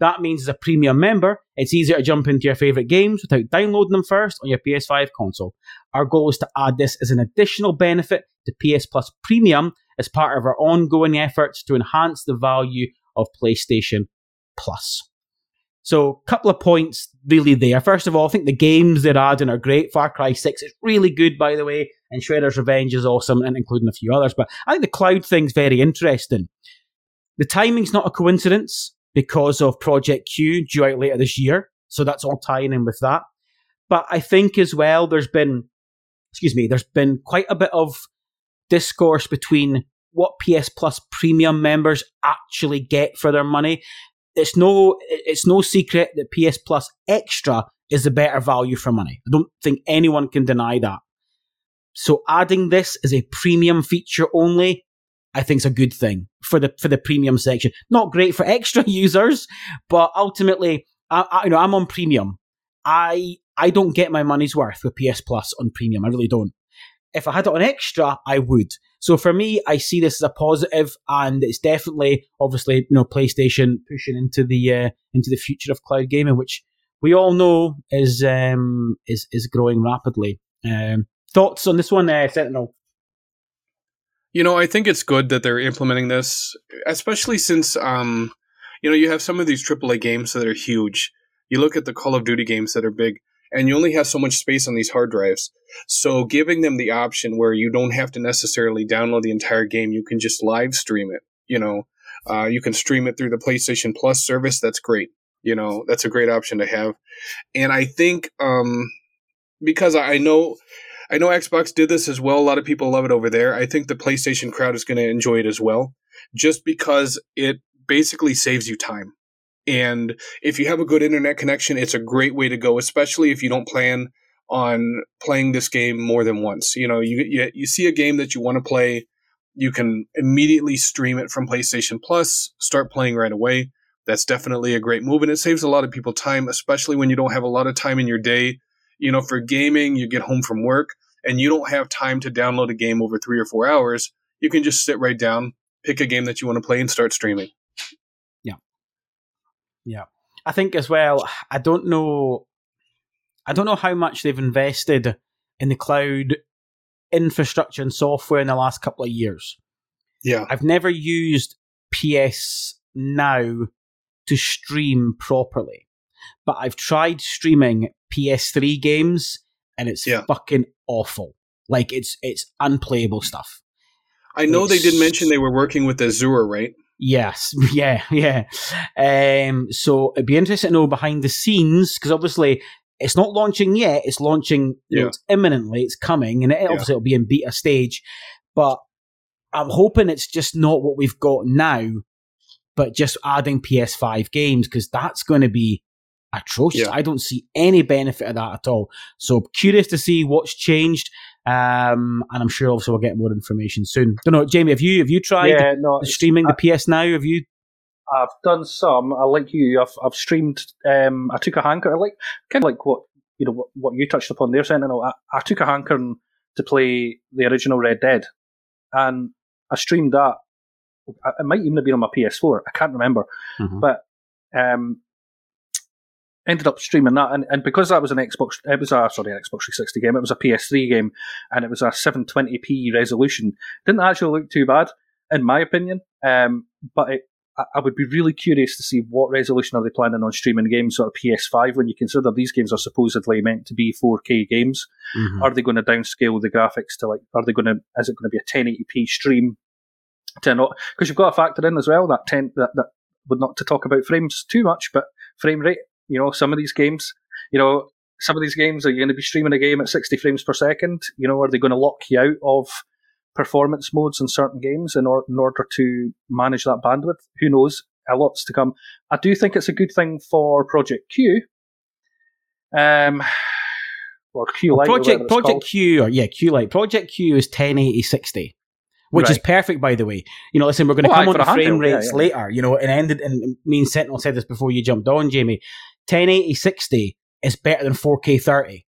That means as a premium member, it's easier to jump into your favourite games without downloading them first on your PS5 console. Our goal is to add this as an additional benefit to PS Plus Premium as part of our ongoing efforts to enhance the value of PlayStation Plus. So, a couple of points really there. First of all, I think the games they're adding are great. Far Cry 6 is really good, by the way, and Shredder's Revenge is awesome, and including a few others. But I think the cloud thing's very interesting. The timing's not a coincidence because of Project Q due out later this year. So that's all tying in with that. But I think as well, there's been, excuse me, there's been quite a bit of discourse between what PS Plus premium members actually get for their money. It's no, it's no secret that PS Plus Extra is a better value for money. I don't think anyone can deny that. So adding this as a premium feature only, I think is a good thing for the for the premium section. Not great for [LAUGHS] extra users, but ultimately, I, I, you know, I'm on premium. I I don't get my money's worth with PS Plus on premium. I really don't. If I had it on extra, I would. So for me, I see this as a positive, and it's definitely, obviously, you know, PlayStation pushing into the uh, into the future of cloud gaming, which we all know is um, is is growing rapidly. Um, thoughts on this one, uh, Sentinel? You know, I think it's good that they're implementing this, especially since um, you know you have some of these AAA games that are huge. You look at the Call of Duty games that are big and you only have so much space on these hard drives. So giving them the option where you don't have to necessarily download the entire game, you can just live stream it. You know, uh, you can stream it through the PlayStation Plus service. That's great. You know, that's a great option to have. And I think um, because I know. I know Xbox did this as well. A lot of people love it over there. I think the PlayStation crowd is going to enjoy it as well, just because it basically saves you time. And if you have a good internet connection, it's a great way to go, especially if you don't plan on playing this game more than once. You know, you you, you see a game that you want to play, you can immediately stream it from PlayStation Plus, start playing right away. That's definitely a great move, and it saves a lot of people time, especially when you don't have a lot of time in your day. You know, for gaming, you get home from work and you don't have time to download a game over three or four hours. You can just sit right down, pick a game that you want to play, and start streaming. Yeah. Yeah. I think as well, I don't know I don't know how much they've invested in the cloud infrastructure and software in the last couple of years. Yeah. I've never used PS Now to stream properly. But I've tried streaming PS3 games and it's yeah. fucking awful. Like it's it's unplayable stuff. I know it's, they did mention they were working with Azure, right? Yes, [LAUGHS] yeah, yeah. Um, so it'd be interesting to know behind the scenes because obviously it's not launching yet. It's launching, yeah. know, it's imminently. It's coming, and it, yeah. obviously it'll be in beta stage. But I'm hoping it's just not what we've got now, but just adding PS5 games because that's going to be atrocious. Yeah. I don't see any benefit of that at all. So curious to see what's changed. Um, and I'm sure also we'll get more information soon. Don't know, Jamie, have you have you tried yeah, no, streaming the PS Now? Have you? I've done some. I like you. I've I've streamed. Um, I took a hanker. I like kind of like what you know what, what you touched upon there, Sentinel. I, I took a hanker to play the original Red Dead, and I streamed that. It might even have been on my PS4. I can't remember, mm-hmm. but um, ended up streaming that, and, and because that was an Xbox, it was a sorry, an Xbox 360 game. It was a PS3 game, and it was a 720p resolution. Didn't actually look too bad, in my opinion. Um, but it, I would be really curious to see what resolution are they planning on streaming games or PS5 when you consider these games are supposedly meant to be 4K games. Mm-hmm. Are they going to downscale the graphics to like? Are they going to? Is it going to be a 1080p stream? To not because you've got to factor in as well that 10 that that would not to talk about frames too much, but frame rate you know, some of these games, you know, some of these games are you going to be streaming a game at 60 frames per second? You know, are they going to lock you out of performance modes in certain games in, or- in order to manage that bandwidth? Who knows? A lot's to come. I do think it's a good thing for Project Q. Um, or Q Lite. Project Project Q, or yeah, Q Lite. Project Q is 1080 60 which right. is perfect, by the way. You know, listen, we're going to come on to frame rates yeah, yeah. later. You know, and ended, and me and Sentinel said this before you jumped on, Jamie. 1080 60 is better than 4K 30.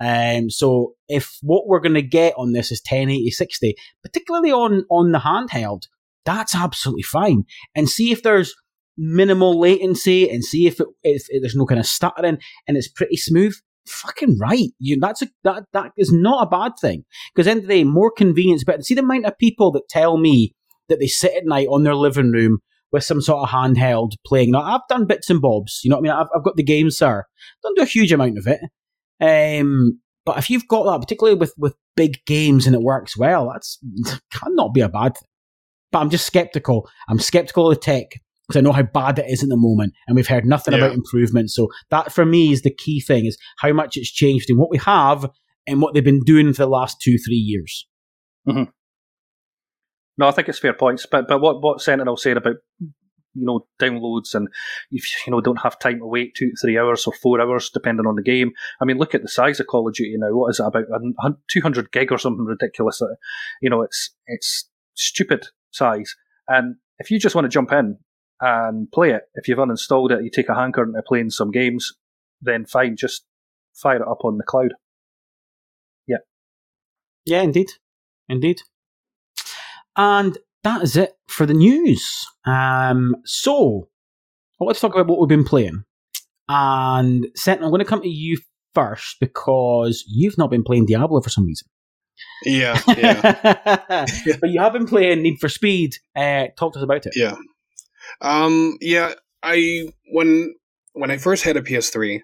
Um, so if what we're going to get on this is 1080 60, particularly on on the handheld, that's absolutely fine. And see if there's minimal latency, and see if it, if, there's no kind of stuttering, and it's pretty smooth fucking right. You that's a that that is not a bad thing because end of the day, more convenience. But see the amount of people that tell me that they sit at night on their living room with some sort of handheld playing. Now, I've done bits and bobs. You know what I mean? I've, I've got the game, sir. Don't do a huge amount of it. Um, but if you've got that, particularly with, with big games and it works well, that's [LAUGHS] cannot be a bad thing. But I'm just skeptical. I'm skeptical of the tech because I know how bad it is at the moment, and we've heard nothing Yeah. about improvement. So that for me is the key thing: is how much it's changed in what we have and what they've been doing for the last two, three years. No, I think it's fair points. But but what what Sentinel said about you know downloads and if you know don't have time to wait two three hours or four hours depending on the game. I mean, look at the size of Call of Duty now. What is it about two hundred gig or something ridiculous? You know, it's it's stupid size. And if you just want to jump in and play it, if you've uninstalled it, you take a hankering to playing some games, then fine, just fire it up on the cloud. Yeah yeah, indeed, indeed. And that is it for the news. Um, so let's talk about what we've been playing. And Sentinel, I'm going to come to you first because you've not been playing Diablo for some reason. Yeah, [LAUGHS] yeah. [LAUGHS] but you have been playing Need for Speed. Uh, talk to us about it. Yeah. Um, yeah, I when when I first had a PS3,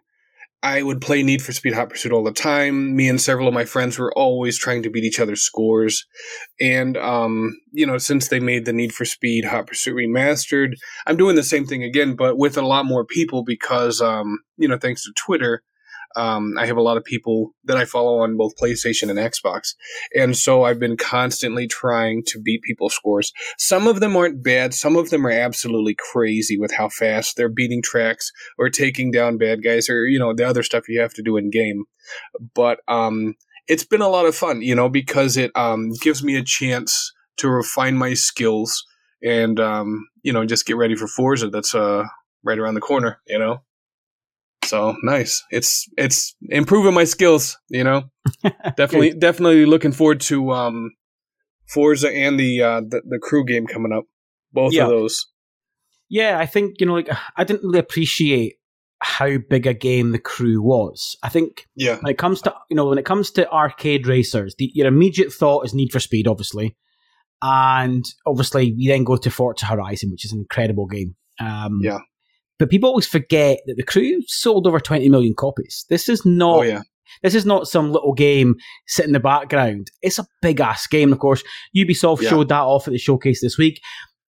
I would play Need for Speed Hot Pursuit all the time. Me and several of my friends were always trying to beat each other's scores. And um, you know, since they made the Need for Speed Hot Pursuit remastered, I'm doing the same thing again, but with a lot more people because um, you know, thanks to Twitter, um, I have a lot of people that I follow on both PlayStation and Xbox. And so I've been constantly trying to beat people's scores. Some of them aren't bad. Some of them are absolutely crazy with how fast they're beating tracks or taking down bad guys or, you know, the other stuff you have to do in game. But, um, it's been a lot of fun, you know, because it, um, gives me a chance to refine my skills and, um, you know, just get ready for Forza that's, uh, right around the corner, you know? So nice. It's, it's improving my skills, you know? [LAUGHS] definitely, definitely looking forward to, um, Forza and the, uh, the, the crew game coming up. Both Yeah. of those. Yeah, I think, you know, like, I didn't really appreciate how big a game the crew was. I think Yeah. when it comes to you know when it comes to arcade racers, the, your immediate thought is Need for Speed, obviously, and obviously we then go to Forza Horizon, which is an incredible game. Um, Yeah. But people always forget that the crew sold over 20 million copies. This is not Oh yeah. this is not some little game sitting in the background. It's a big ass game. Of course, Ubisoft Yeah. showed that off at the showcase this week.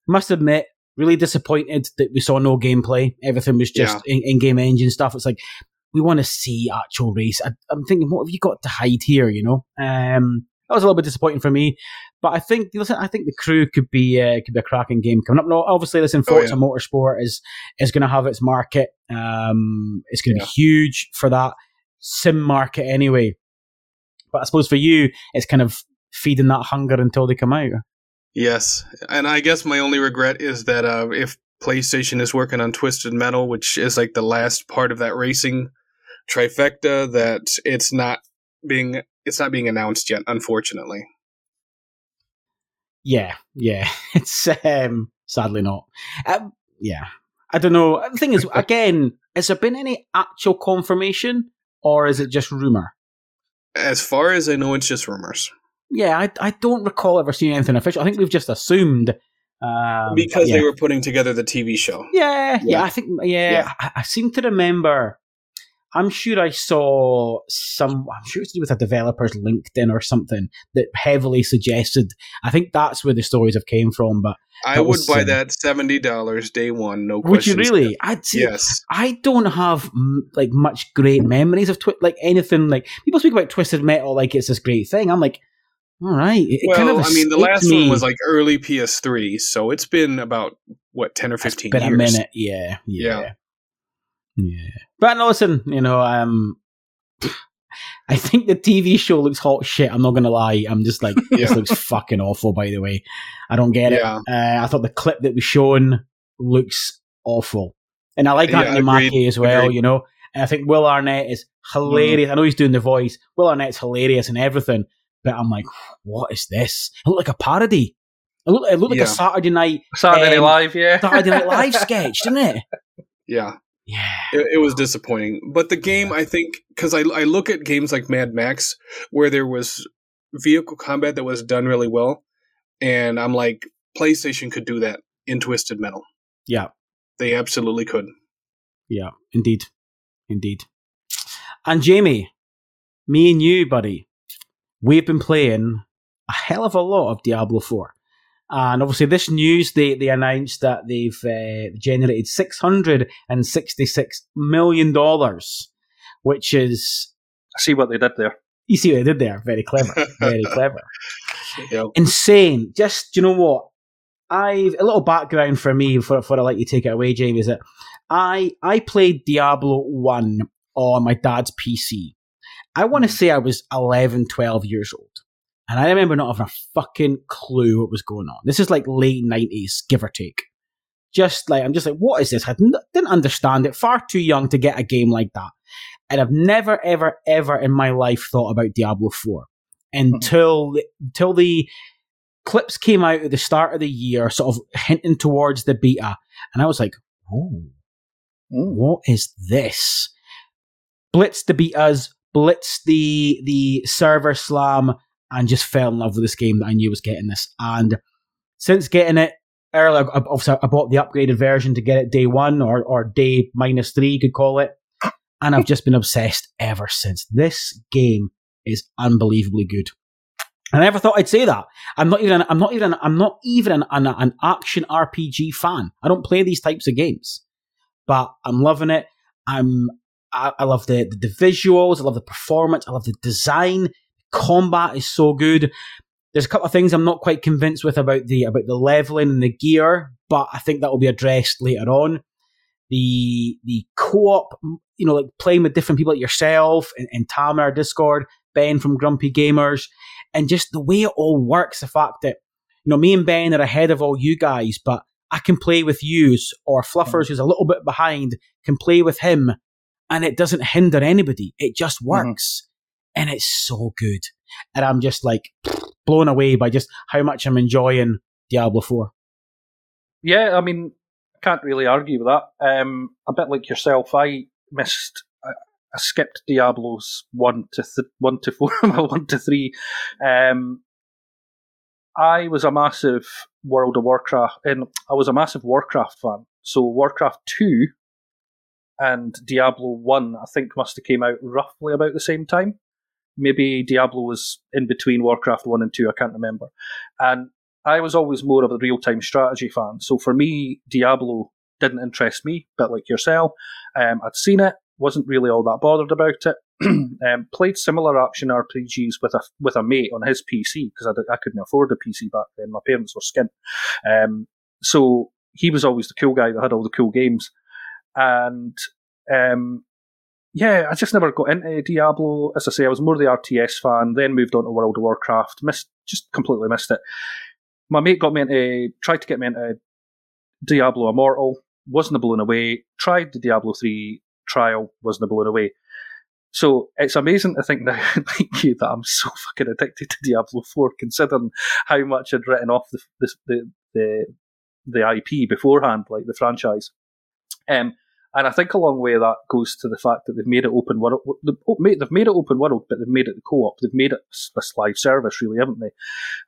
Must admit, really disappointed that we saw no gameplay. Everything was just in game engine stuff. It's like we want to see actual race. I, I'm thinking, what have you got to hide here? You know, um, that was a little bit disappointing for me. But I think, listen, I think the crew could be uh, could be a cracking game coming up. No, obviously, listen, Oh, Forza yeah. Motorsport is is going to have its market. Um, it's going to Yeah. be huge for that sim market anyway. But I suppose for you, it's kind of feeding that hunger until they come out. Yes, and I guess my only regret is that uh, if PlayStation is working on Twisted Metal, which is like the last part of that racing trifecta, that it's not being it's not being announced yet. Unfortunately, Yeah, yeah. [LAUGHS] It's um, sadly not. Um, yeah, I don't know. The thing is, again, has there been any actual confirmation, or is it just rumor? as far as I know, it's just rumors Yeah, I, I don't recall ever seeing anything official. I think we've just assumed um, because yeah. they were putting together the TV show. Yeah, yeah, Yeah. I think yeah, Yeah. I, I seem to remember. I'm sure I saw some. I'm sure it's to do with a developer's LinkedIn or something that heavily suggested. I think that's where the stories have came from. But I would was, buy um, that seventy dollars day one, no would you really? I'd say Yes. I don't have mm, like much great memories of twi- like anything like people speak about Twisted Metal like it's this great thing. I'm like, all right. It, it Well, kind of I mean, the last me. one was like early PS3, so it's been about what ten or It's fifteen been years. a minute. Yeah, yeah, Yeah. Yeah. But no, listen, you know, um, [LAUGHS] I think the TV show looks hot shit. I'm not gonna lie. I'm just like, [LAUGHS] this looks fucking awful. By the way, I don't get Yeah. it. Uh, I thought the clip that was shown looks awful, and I like Yeah, Anthony Mackie as well. agreed. You know, and I think Will Arnett is hilarious. I know he's doing the voice. Will Arnett's hilarious and everything, but I'm like, what is this? It looked like a parody. It looked, it looked like a Saturday night Saturday Night Um, Live, yeah. Saturday Night Live [LAUGHS] sketch, didn't it? Yeah. Yeah. It, it was disappointing. But the game, I think, because I, I look at games like Mad Max, where there was vehicle combat that was done really well, and I'm like, PlayStation could do that in Twisted Metal. Yeah. They absolutely could. Yeah, indeed. Indeed. And Jamie, me and you, buddy, we've been playing a hell of a lot of Diablo 4. And obviously, this news, they, they announced that they've uh, generated $666 million, which is. I see what they did there. You see what they did there? Very clever. Very [LAUGHS] clever. Yep. Insane. Just, you know what? I've a little background for me before, before I let you take it away, Jamie, is that I I played Diablo 1 on my dad's PC. I want to say I was 11, 12 years old. And I remember not having a fucking clue what was going on. This is like late 90s, give or take. Just like, I'm just like, what is this? I didn't, didn't understand it. Far too young to get a game like that. And I've never, ever, ever in my life thought about Diablo 4 until, until the clips came out at the start of the year, sort of hinting towards the beta. And I was like, oh, what is this? Blitz the betas, blitz the the server slam, and just fell in love with this game that I knew was getting this. And since getting it earlier, obviously I bought the upgraded version to get it day one or or day minus three, you could call it. And I've just been obsessed ever since. This game is unbelievably good. I never thought I'd say that. I'm not even. I'm not even. I'm not even an, an, an action RPG fan. I don't play these types of games, but I'm loving it. I'm. I, I love the, the the visuals. I love the performance. I love the design. Combat is so good. There's a couple of things I'm not quite convinced with about the about the leveling and the gear, but I think that will be addressed later on. The the co-op, you know, like playing with different people like yourself and, and Tam our Discord, Ben from Grumpy Gamers and just the way it all works. The fact that you know me and Ben are ahead of all you guys, but I can play with yous or Fluffers, who's a little bit behind, can play with him, and it doesn't hinder anybody. It just works, mm-hmm. And it's so good. And I'm just like blown away by just how much I'm enjoying Diablo Four. Yeah, I mean, I can't really argue with that. Um, a bit like yourself, I missed I skipped Diablos one to th- one to four, [LAUGHS] one to three. Um, I was a massive World of Warcraft, and I was a massive Warcraft fan. So Warcraft two and Diablo one, I think, must have came out roughly about the same time. Maybe Diablo was in between Warcraft one and two. I can't remember. And I was always more of a real time strategy fan. So for me, Diablo didn't interest me, but like yourself, um, I'd seen it wasn't really all that bothered about it. [CLEARS THROAT] um, played similar action RPGs with a with a mate on his PC because I, I, couldn't afford a PC back then. My parents were skint, um, so he was always the cool guy that had all the cool games. And um, yeah, I just never got into Diablo. As I say, I was more the RTS fan. Then moved on to World of Warcraft. Missed, just completely missed it. My mate got me into, tried to get me into Diablo Immortal. Wasn't a blown away. Tried the Diablo three trial wasn't a blown away. So it's amazing to think now, [LAUGHS] you, that I'm so fucking addicted to Diablo 4, considering how much I'd written off the the the, the IP beforehand, like the franchise. Um, and I think a long way that goes to the fact that they've made it open world. Oh, they've made it open world, but they've made it the co-op. They've made it this live service, really, haven't they?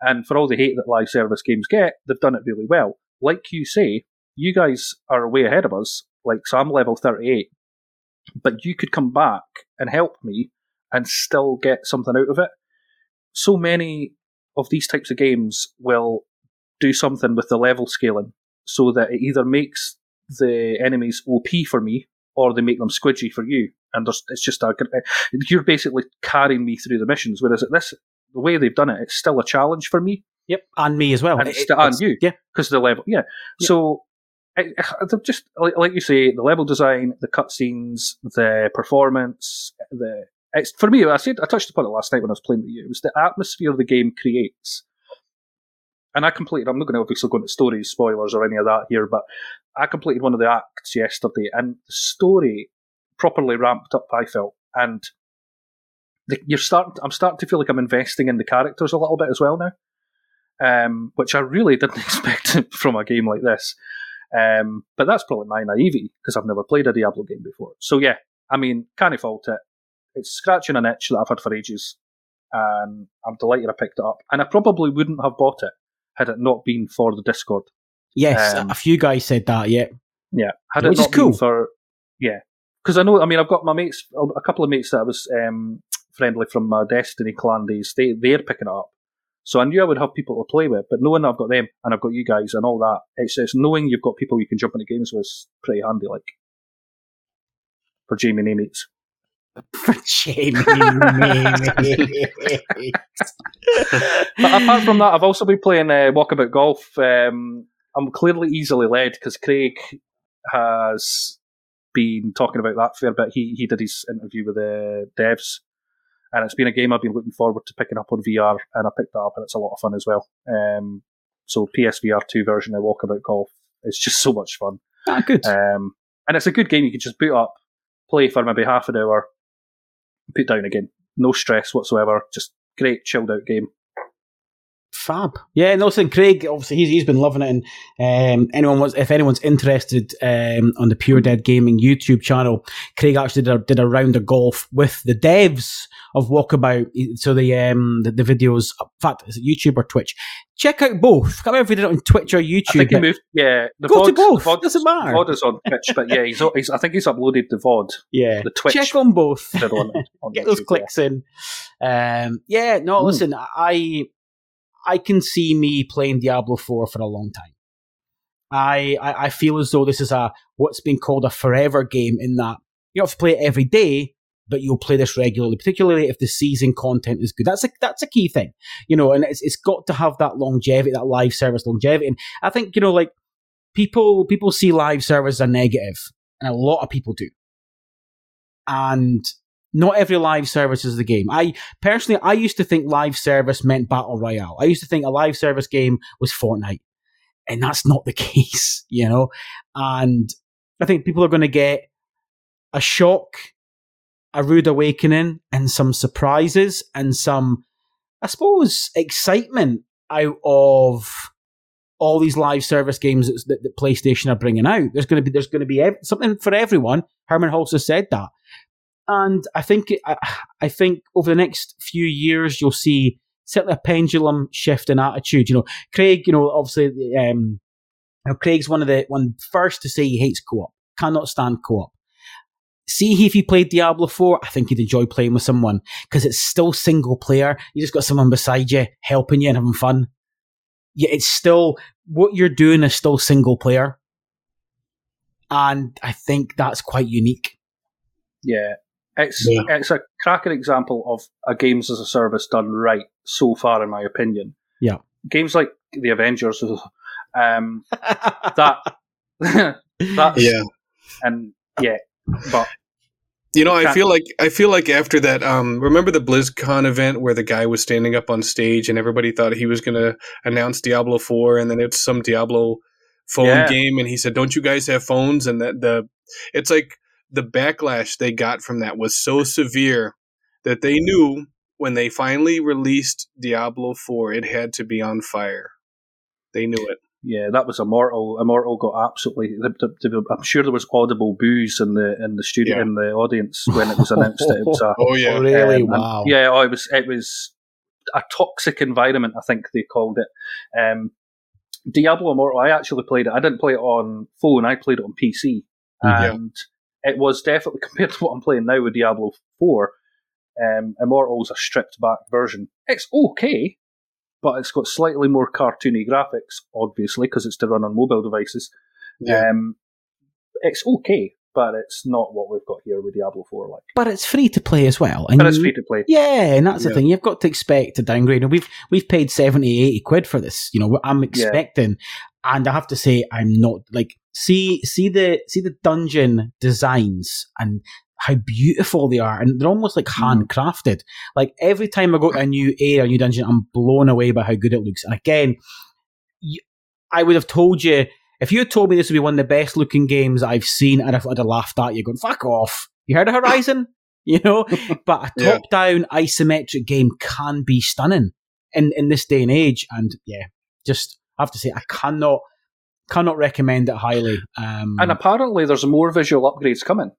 And for all the hate that live service games get, they've done it really well. Like you say, you guys are way ahead of us. Like, so I'm level 38 but you could come back and help me and still get something out of it. So many of these types of games will do something with the level scaling so that it either makes the enemies OP for me or they make them squidgy for you. And it's just a, eh, you're basically carrying me through the missions. Whereas at this, the way they've done it, it's still a challenge for me. Yep, and me as well. And, it's, and you, yeah, because the level, yeah. So they're just like you say, the level design, the cutscenes, the performance, the it's for me. I said I touched upon it last night when I was playing with you. It was the atmosphere the game creates, and I completed. I'm not going to obviously go into stories, spoilers, or any of that here, but I completed one of the acts yesterday, and the story properly ramped up. I felt, and the, you're starting. I'm starting to feel like I'm investing in the characters a little bit as well now, um, which I really didn't [LAUGHS] expect from a game like this. Um, but that's probably my naivety because I've never played a Diablo game before. So yeah, I mean, can't fault it. It's scratching an itch that I've had for ages, and I'm delighted I picked it up. And I probably wouldn't have bought it had it not been for the Discord. Yes, Um, a few guys said that. Yeah, Yeah, had Which it is cool. for yeah, because I know. I mean, I've got my mates, a couple of mates that I was um, friendly from my Destiny clan days. They they're picking it up, so I knew I would have people to play with. But knowing I've got them and I've got you guys and all that, it's, it's knowing you've got people you can jump into games with is pretty handy. Like for Jamie Namates. [LAUGHS] for Jamie. [LAUGHS] But apart from that, I've also been playing uh, Walkabout Golf. Um, I'm clearly easily led because Craig has been talking about that for a bit. He he did his interview with the devs, and it's been a game I've been looking forward to picking up on VR, and I picked that up, and it's a lot of fun as well. Um, so PSVR two version of Walkabout Golf is just so much fun, ah, good. um, and it's a good game. You can just boot up, play for maybe half an hour, put down again, no stress whatsoever. Just great chilled out game. Fab. Yeah, no, listen, Craig, obviously he's, he's been loving it. And um, anyone was, if anyone's interested um, on the Pure Dead Gaming YouTube channel, Craig actually did a, did a round of golf with the devs of Walkabout. So the um, the, the videos, in fact, is it YouTube or Twitch? Check out both. I can't remember if he did it on Twitch or YouTube. I think he moved. Yeah, the Go to both. The VOD, Doesn't matter. VOD is on Twitch, but yeah, he's, he's I think he's uploaded the VOD, yeah. the Twitch Check on both. on, on [LAUGHS] Get those YouTube, clicks in. Um, yeah, no, Mm. listen, I I can see me playing Diablo 4 for a long time. I, I I feel as though this is a what's been called a forever game in that you don't have to play it every day, but you'll play this regularly, particularly if the season content is good. That's a that's a key thing, you know, and it's it's got to have that longevity, that live service longevity. And I think you know, like people people see live service as a negative, and a lot of people do. And not every live service is the game. I personally, I used to think live service meant battle royale. I used to think a live service game was Fortnite, and that's not the [LAUGHS] case, you know. And I think people are going to get a shock, a rude awakening, and some surprises, and some, I suppose, excitement out of all these live service games that, that, PlayStation are bringing out. There's going to be there's going to be ev- something for everyone. Herman Hulst said that and I think I, I think over the next few years you'll see certainly a pendulum shift in attitude. You know, Craig, you know, obviously, um, you know, Craig's one of the one first to say he hates co-op, cannot stand co-op. See, if he played Diablo 4, I think he'd enjoy playing with someone because it's still single player. You just got someone beside you helping you and having fun. Yeah, it's still what you're doing is still single player, and I think that's quite unique. Yeah, it's Yeah. it's a cracking example of a games as a service done right so far, in my opinion. Yeah. games like the Avengers, [LAUGHS] um, that [LAUGHS] that's Yeah. and yeah, but You know, I feel like I feel like after that, um, remember the BlizzCon event where the guy was standing up on stage and everybody thought he was going to announce Diablo Four, and then it's some Diablo phone Yeah. game, and he said, "Don't you guys have phones?" And that the it's like the backlash they got from that was so severe that they knew when they finally released Diablo Four, it had to be on fire. They knew it. yeah, that was Immortal. Immortal got absolutely. I'm sure there was audible boos in the in the studio Yeah. in the audience when it was announced that it was a [LAUGHS] Oh yeah, really? Um, and- wow. Yeah, oh, it was it was a toxic environment. I think they called it. Um, Diablo Immortal. I actually played it. I didn't play it on phone. I played it on PC, Yeah. and it was definitely [LAUGHS] compared to what I'm playing now with Diablo Four. Um, Immortal's a stripped back version. It's okay, but it's got slightly more cartoony graphics, obviously, because it's to run on mobile devices. yeah. Um, it's okay, but it's not what we've got here with Diablo Four. Like, but it's free to play as well. And but it's free to play. Yeah, and that's the thing. You've got to expect a downgrade. And we've we've paid 70, 80 quid for this. You know, I'm expecting, and I have to say, I'm not like see see the see the dungeon designs and how beautiful they are, and they're almost like Mm. handcrafted. Like every time I go to a new area, a new dungeon, I'm blown away by how good it looks. And again, I would have told you if you had told me this would be one of the best looking games I've seen, I'd have, I'd have laughed at you, going "Fuck off." You heard of Horizon? [LAUGHS] You know, [LAUGHS] but a top down isometric game can be stunning in, in this day and age. And yeah, just I have to say, I cannot cannot recommend it highly. Um, And apparently, there's more visual upgrades coming.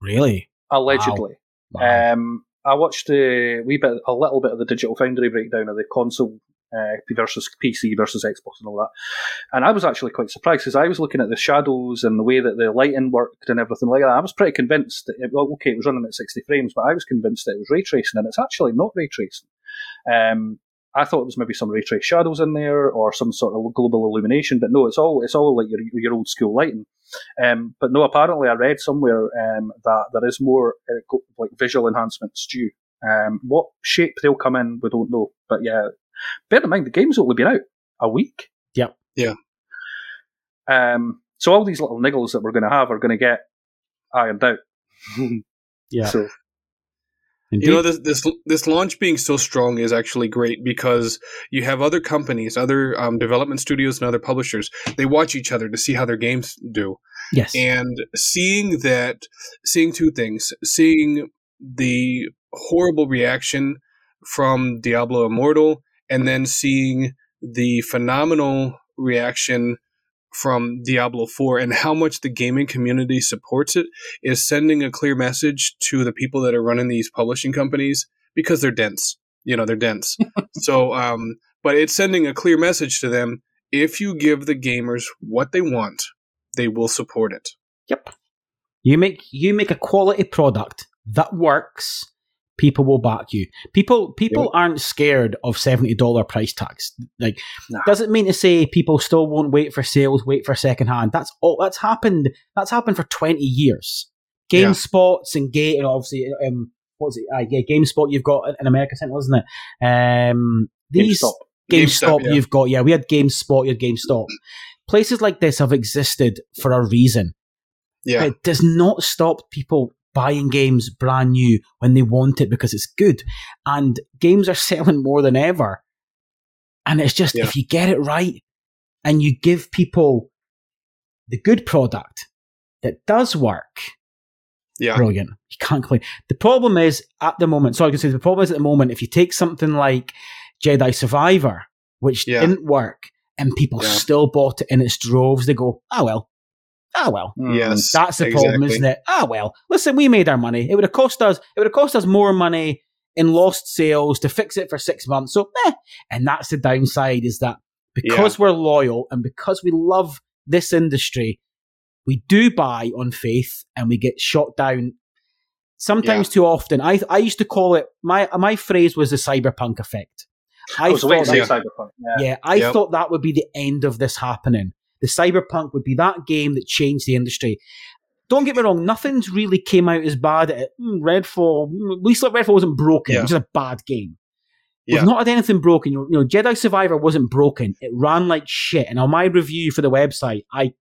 really, Allegedly, Wow. um, I watched a wee bit, a little bit of the Digital Foundry breakdown of the console uh, versus PC versus Xbox and all that. And I was actually quite surprised because I was looking at the shadows and the way that the lighting worked and everything like that. I was pretty convinced that, it, well, okay, it was running at 60 frames, but I was convinced that it was ray tracing, and it's actually not ray tracing. Um, I thought it was maybe some ray trace shadows in there or some sort of global illumination, but no, it's all it's all like your your old school lighting. Um, but no, apparently I read somewhere um, that there is more uh, like visual enhancements due. Um, what shape they'll come in, we don't know. But yeah, bear in mind the game's only been out a week. Yep. Yeah. Um, so all these little niggles that we're going to have are going to get ironed out. [LAUGHS] yeah. So Indeed. You know this this this launch being so strong is actually great because you have other companies, other um, development studios, and other publishers. They watch each other to see how their games do. Yes, and seeing that, seeing two things: seeing the horrible reaction from Diablo Immortal, and then seeing the phenomenal reaction from Diablo 4 and how much the gaming community supports it is sending a clear message to the people that are running these publishing companies because they're dense. You know, they're dense. [LAUGHS] so, um, but it's sending a clear message to them. If you give the gamers what they want, they will support it. Yep. You make you make a quality product that works people will back you. People people aren't scared of seventy dollar price tags. Like nah. doesn't mean to say people still won't wait for sales, wait for second hand. That's all that's happened. That's happened for twenty years. GameSpots yeah. and Gate and obviously um what's it? Uh, yeah, GameSpot you've got in America Central, isn't it? Um these GameStop, GameStop, GameStop yeah. you've got yeah, we had GameSpot, you had GameStop. Places like this have existed for a reason. Yeah. It does not stop people buying games brand new when they want it because it's good. And games are [LAUGHS] selling more than ever. And it's just, yeah. if you get it right and you give people the good product that does work, yeah. brilliant. You can't complain. The problem is at the moment, so I can say the problem is at the moment, if you take something like Jedi Survivor, which yeah. didn't work, and people yeah. still bought it in its droves, they go, oh well, Ah well, hmm. yes, that's the exactly. problem, isn't it? Ah well, listen, we made our money. It would have cost us. It would have cost us more money in lost sales to fix it for six months. So, eh. and that's the downside is that because yeah. we're loyal and because we love this industry, we do buy on faith and we get shot down sometimes yeah. too often. I I used to call it my my phrase was the cyberpunk effect. I, I thought that, cyberpunk. Yeah, yeah I yep. thought that would be the end of this happening the cyberpunk would be that game that changed the industry. Don't get me wrong, nothing's really came out as bad at. Mm, Redfall, mm, at least Redfall wasn't broken. Yeah. It was just a bad game. Yeah. We've not had anything broken. You know, Jedi Survivor wasn't broken. It ran like shit. And on my review for the website, I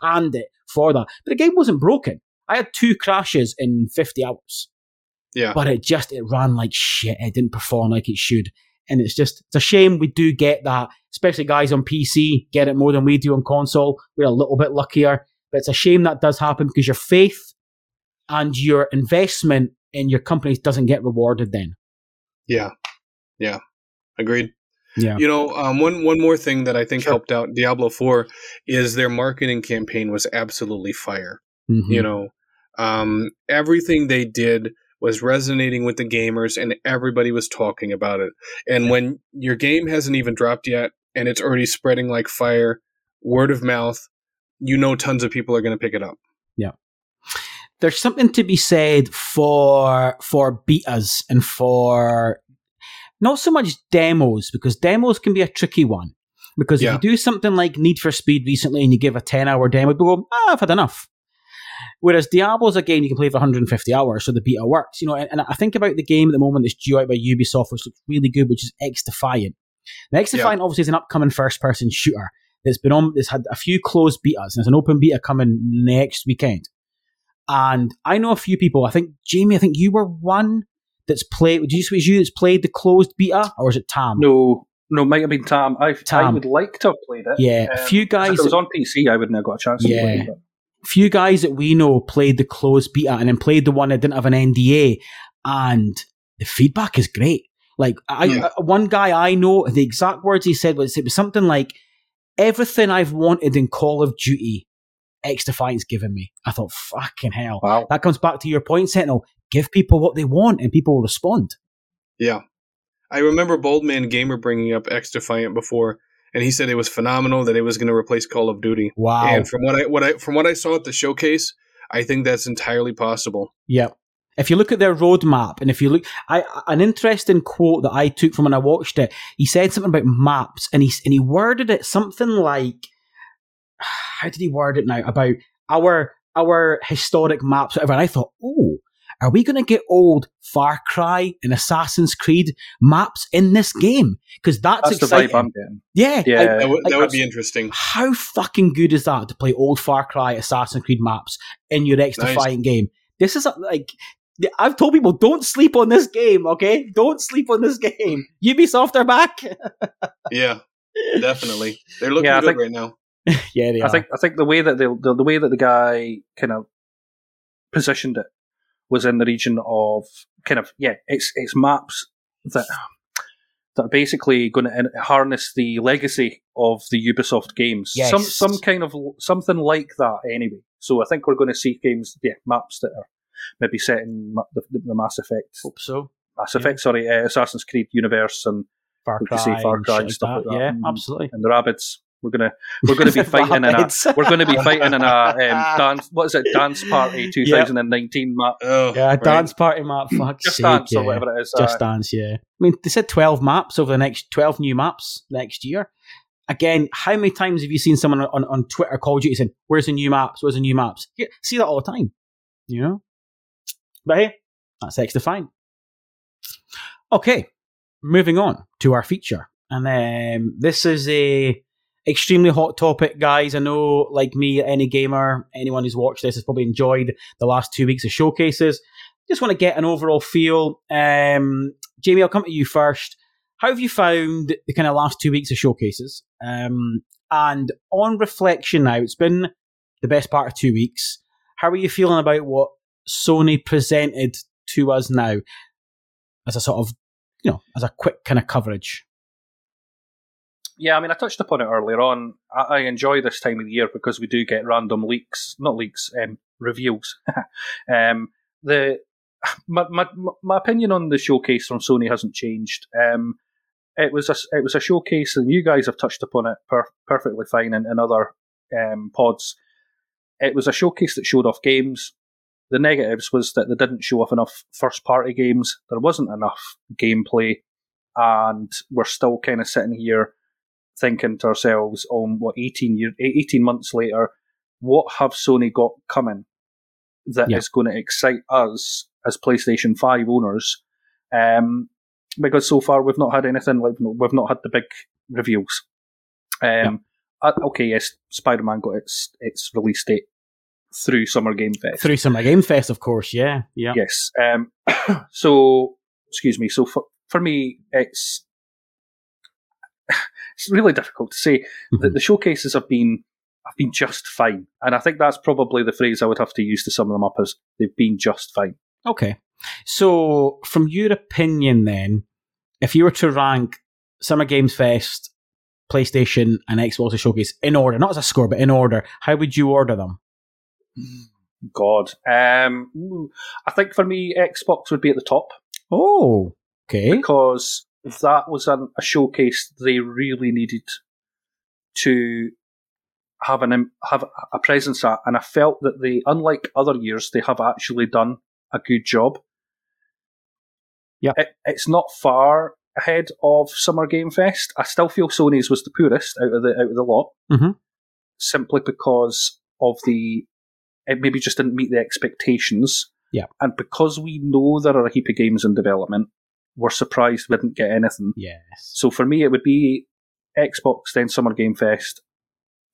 panned it for that. But the game wasn't broken. I had two crashes in 50 hours. Yeah. But it just, it ran like shit. It didn't perform like it should. And it's just, it's a shame we do get that, especially guys on PC get it more than we do on console. We're a little bit luckier, but it's a shame that does happen because your faith and your investment in your companies doesn't get rewarded then. Yeah. Yeah. Agreed. Yeah. You know, um, one one more thing that I think sure. helped out Diablo Four is their marketing campaign was absolutely fire. Mm-hmm. You know, um, everything they did was resonating with the gamers and everybody was talking about it. And when your game hasn't even dropped yet and it's already spreading like fire, word of mouth, you know tons of people are going to pick it up. Yeah. There's something to be said for for betas and for not so much demos because demos can be a tricky one. Because yeah. if you do something like Need for Speed recently and you give a 10 hour demo, people go, ah, I've had enough. Whereas Diablo's a game you can play for 150 hours, so the beta works. You know, and, and I think about the game at the moment that's due out by Ubisoft, which looks really good, which is XDefiant. Now, XDefiant yeah. obviously is an upcoming first person shooter that's been on, that's had a few closed betas, and there's an open beta coming next weekend. And I know a few people, I think, Jamie, I think you were one that's played, Did you was you that's played the closed beta, or was it Tam? No, no, might have been Tam. I, Tam. I would like to have played it. Yeah, um, a few guys. If it was on PC, I wouldn't have got a chance to play it A few guys that we know played the closed beta and then played the one that didn't have an NDA, and the feedback is great. Like I, yeah. I, one guy I know, the exact words he said was it was something like everything I've wanted in Call of Duty, XDefiant's given me. I thought, fucking hell. Wow. That comes back to your point, Sentinel. Give people what they want and people will respond. Yeah. I remember Boldman Gamer bringing up XDefiant before, and he said it was phenomenal that it was going to replace Call of Duty. Wow. And from what I what I from what I saw at the showcase, I think that's entirely possible. Yep. If you look at their roadmap, and if you look, I an interesting quote that I took from when I watched it, he said something about maps, and he and he worded it something like, [SIGHS] how did he word it now? About our our historic maps, whatever. And I thought, oh, are we going to get old Far Cry and Assassin's Creed maps in this game? Because that's, That's the exciting. vibe I'm getting. yeah, Yeah. like, That would, like that would be interesting. how fucking good is that to play old Far Cry, Assassin's Creed maps in your X Nice. Defiant game? This is a, like I've told people don't sleep on this game, okay? Don't sleep on this game. [LAUGHS] Ubisoft are back. [LAUGHS] Yeah, definitely. They're looking Yeah, I good think- right now. yeah, they I think I think the way that the, the the way that the guy kind of positioned it was in the region of kind of yeah, it's it's maps that that are basically going to harness the legacy of the Ubisoft games. Yes. Some some kind of something like that anyway. So I think we're going to see games, yeah, maps that are maybe set in ma- the, the Mass Effect, Hope so. Mass Yeah. Effect, sorry, uh, Assassin's Creed universe and Far We Cry, could say Far and Cry shit and stuff like that. Yeah, Mm. absolutely. and the rabbits. We're gonna we're gonna be [LAUGHS] fighting in a Rabbits. we're going to be fighting in a [LAUGHS] um, dance. What is it? Dance Party 2019 map. Oh, yeah, right. dance party map. [LAUGHS] Fuck Just sake, dance yeah. or whatever it is. Just uh, Dance, yeah. I mean, they said 12 maps over the next 12 new maps next year. Again, how many times have you seen someone on, on Twitter call you saying, Where's the new maps? Where's the new maps? Yeah, see that all the time, you know? But hey, that's XDefiant. Okay, moving on to our feature. And um, this is a extremely hot topic, guys. I know, like me, any gamer, anyone who's watched this has probably enjoyed the last two weeks of showcases just want to get an overall feel. Um, Jamie, I'll come to you first. How have you found the kind of last two weeks of showcases? Um, and on reflection now, it's been the best part of two weeks. How are you feeling about what Sony presented to us now as a sort of, you know, as a quick kind of coverage? Yeah, I mean, I touched upon it earlier on. I, I enjoy this time of the year because we do get random leaks, not leaks, um, reveals. [LAUGHS] um, the my, my my opinion on the showcase from Sony hasn't changed. Um, it was a it was a showcase, and you guys have touched upon it per- perfectly fine in, in other um, pods. It was a showcase that showed off games. The negatives was that they didn't show off enough first party games. There wasn't enough gameplay, and we're still kind of sitting here thinking to ourselves, on what eighteen year, eighteen months later, what have Sony got coming that is Yeah. going to excite us as PlayStation Five owners? Um, because so far we've not had anything like we've not had the big reveals. Um, uh, okay, yes, Spider Man got its its release date through Summer Game Fest. Through Summer Game Fest, of course, yeah. Yeah. Yes. Um, [COUGHS] so, excuse me. So for for me, it's [SIGHS] it's really difficult to say. The, Mhm. the showcases have been have been just fine, and I think that's probably the phrase I would have to use to sum them up as they've been just fine. Okay. So, from your opinion, then, if you were to rank Summer Games Fest, PlayStation, and Xbox Showcase in order, not as a score, but in order, how would you order them? God, um, I think for me, Xbox would be at the top Oh, okay. because that was an, a showcase they really needed to have an have a presence at, and I felt that they, unlike other years, they have actually done a good job. Yeah. it, it's not far ahead of Summer Game Fest. I still feel Sony's was the poorest out of the out of the lot, Mhm. simply because of the it maybe just didn't meet the expectations. Yeah. and because we know there are a heap of games in development, we're surprised we didn't get anything. Yes. So for me, it would be Xbox, then Summer Game Fest.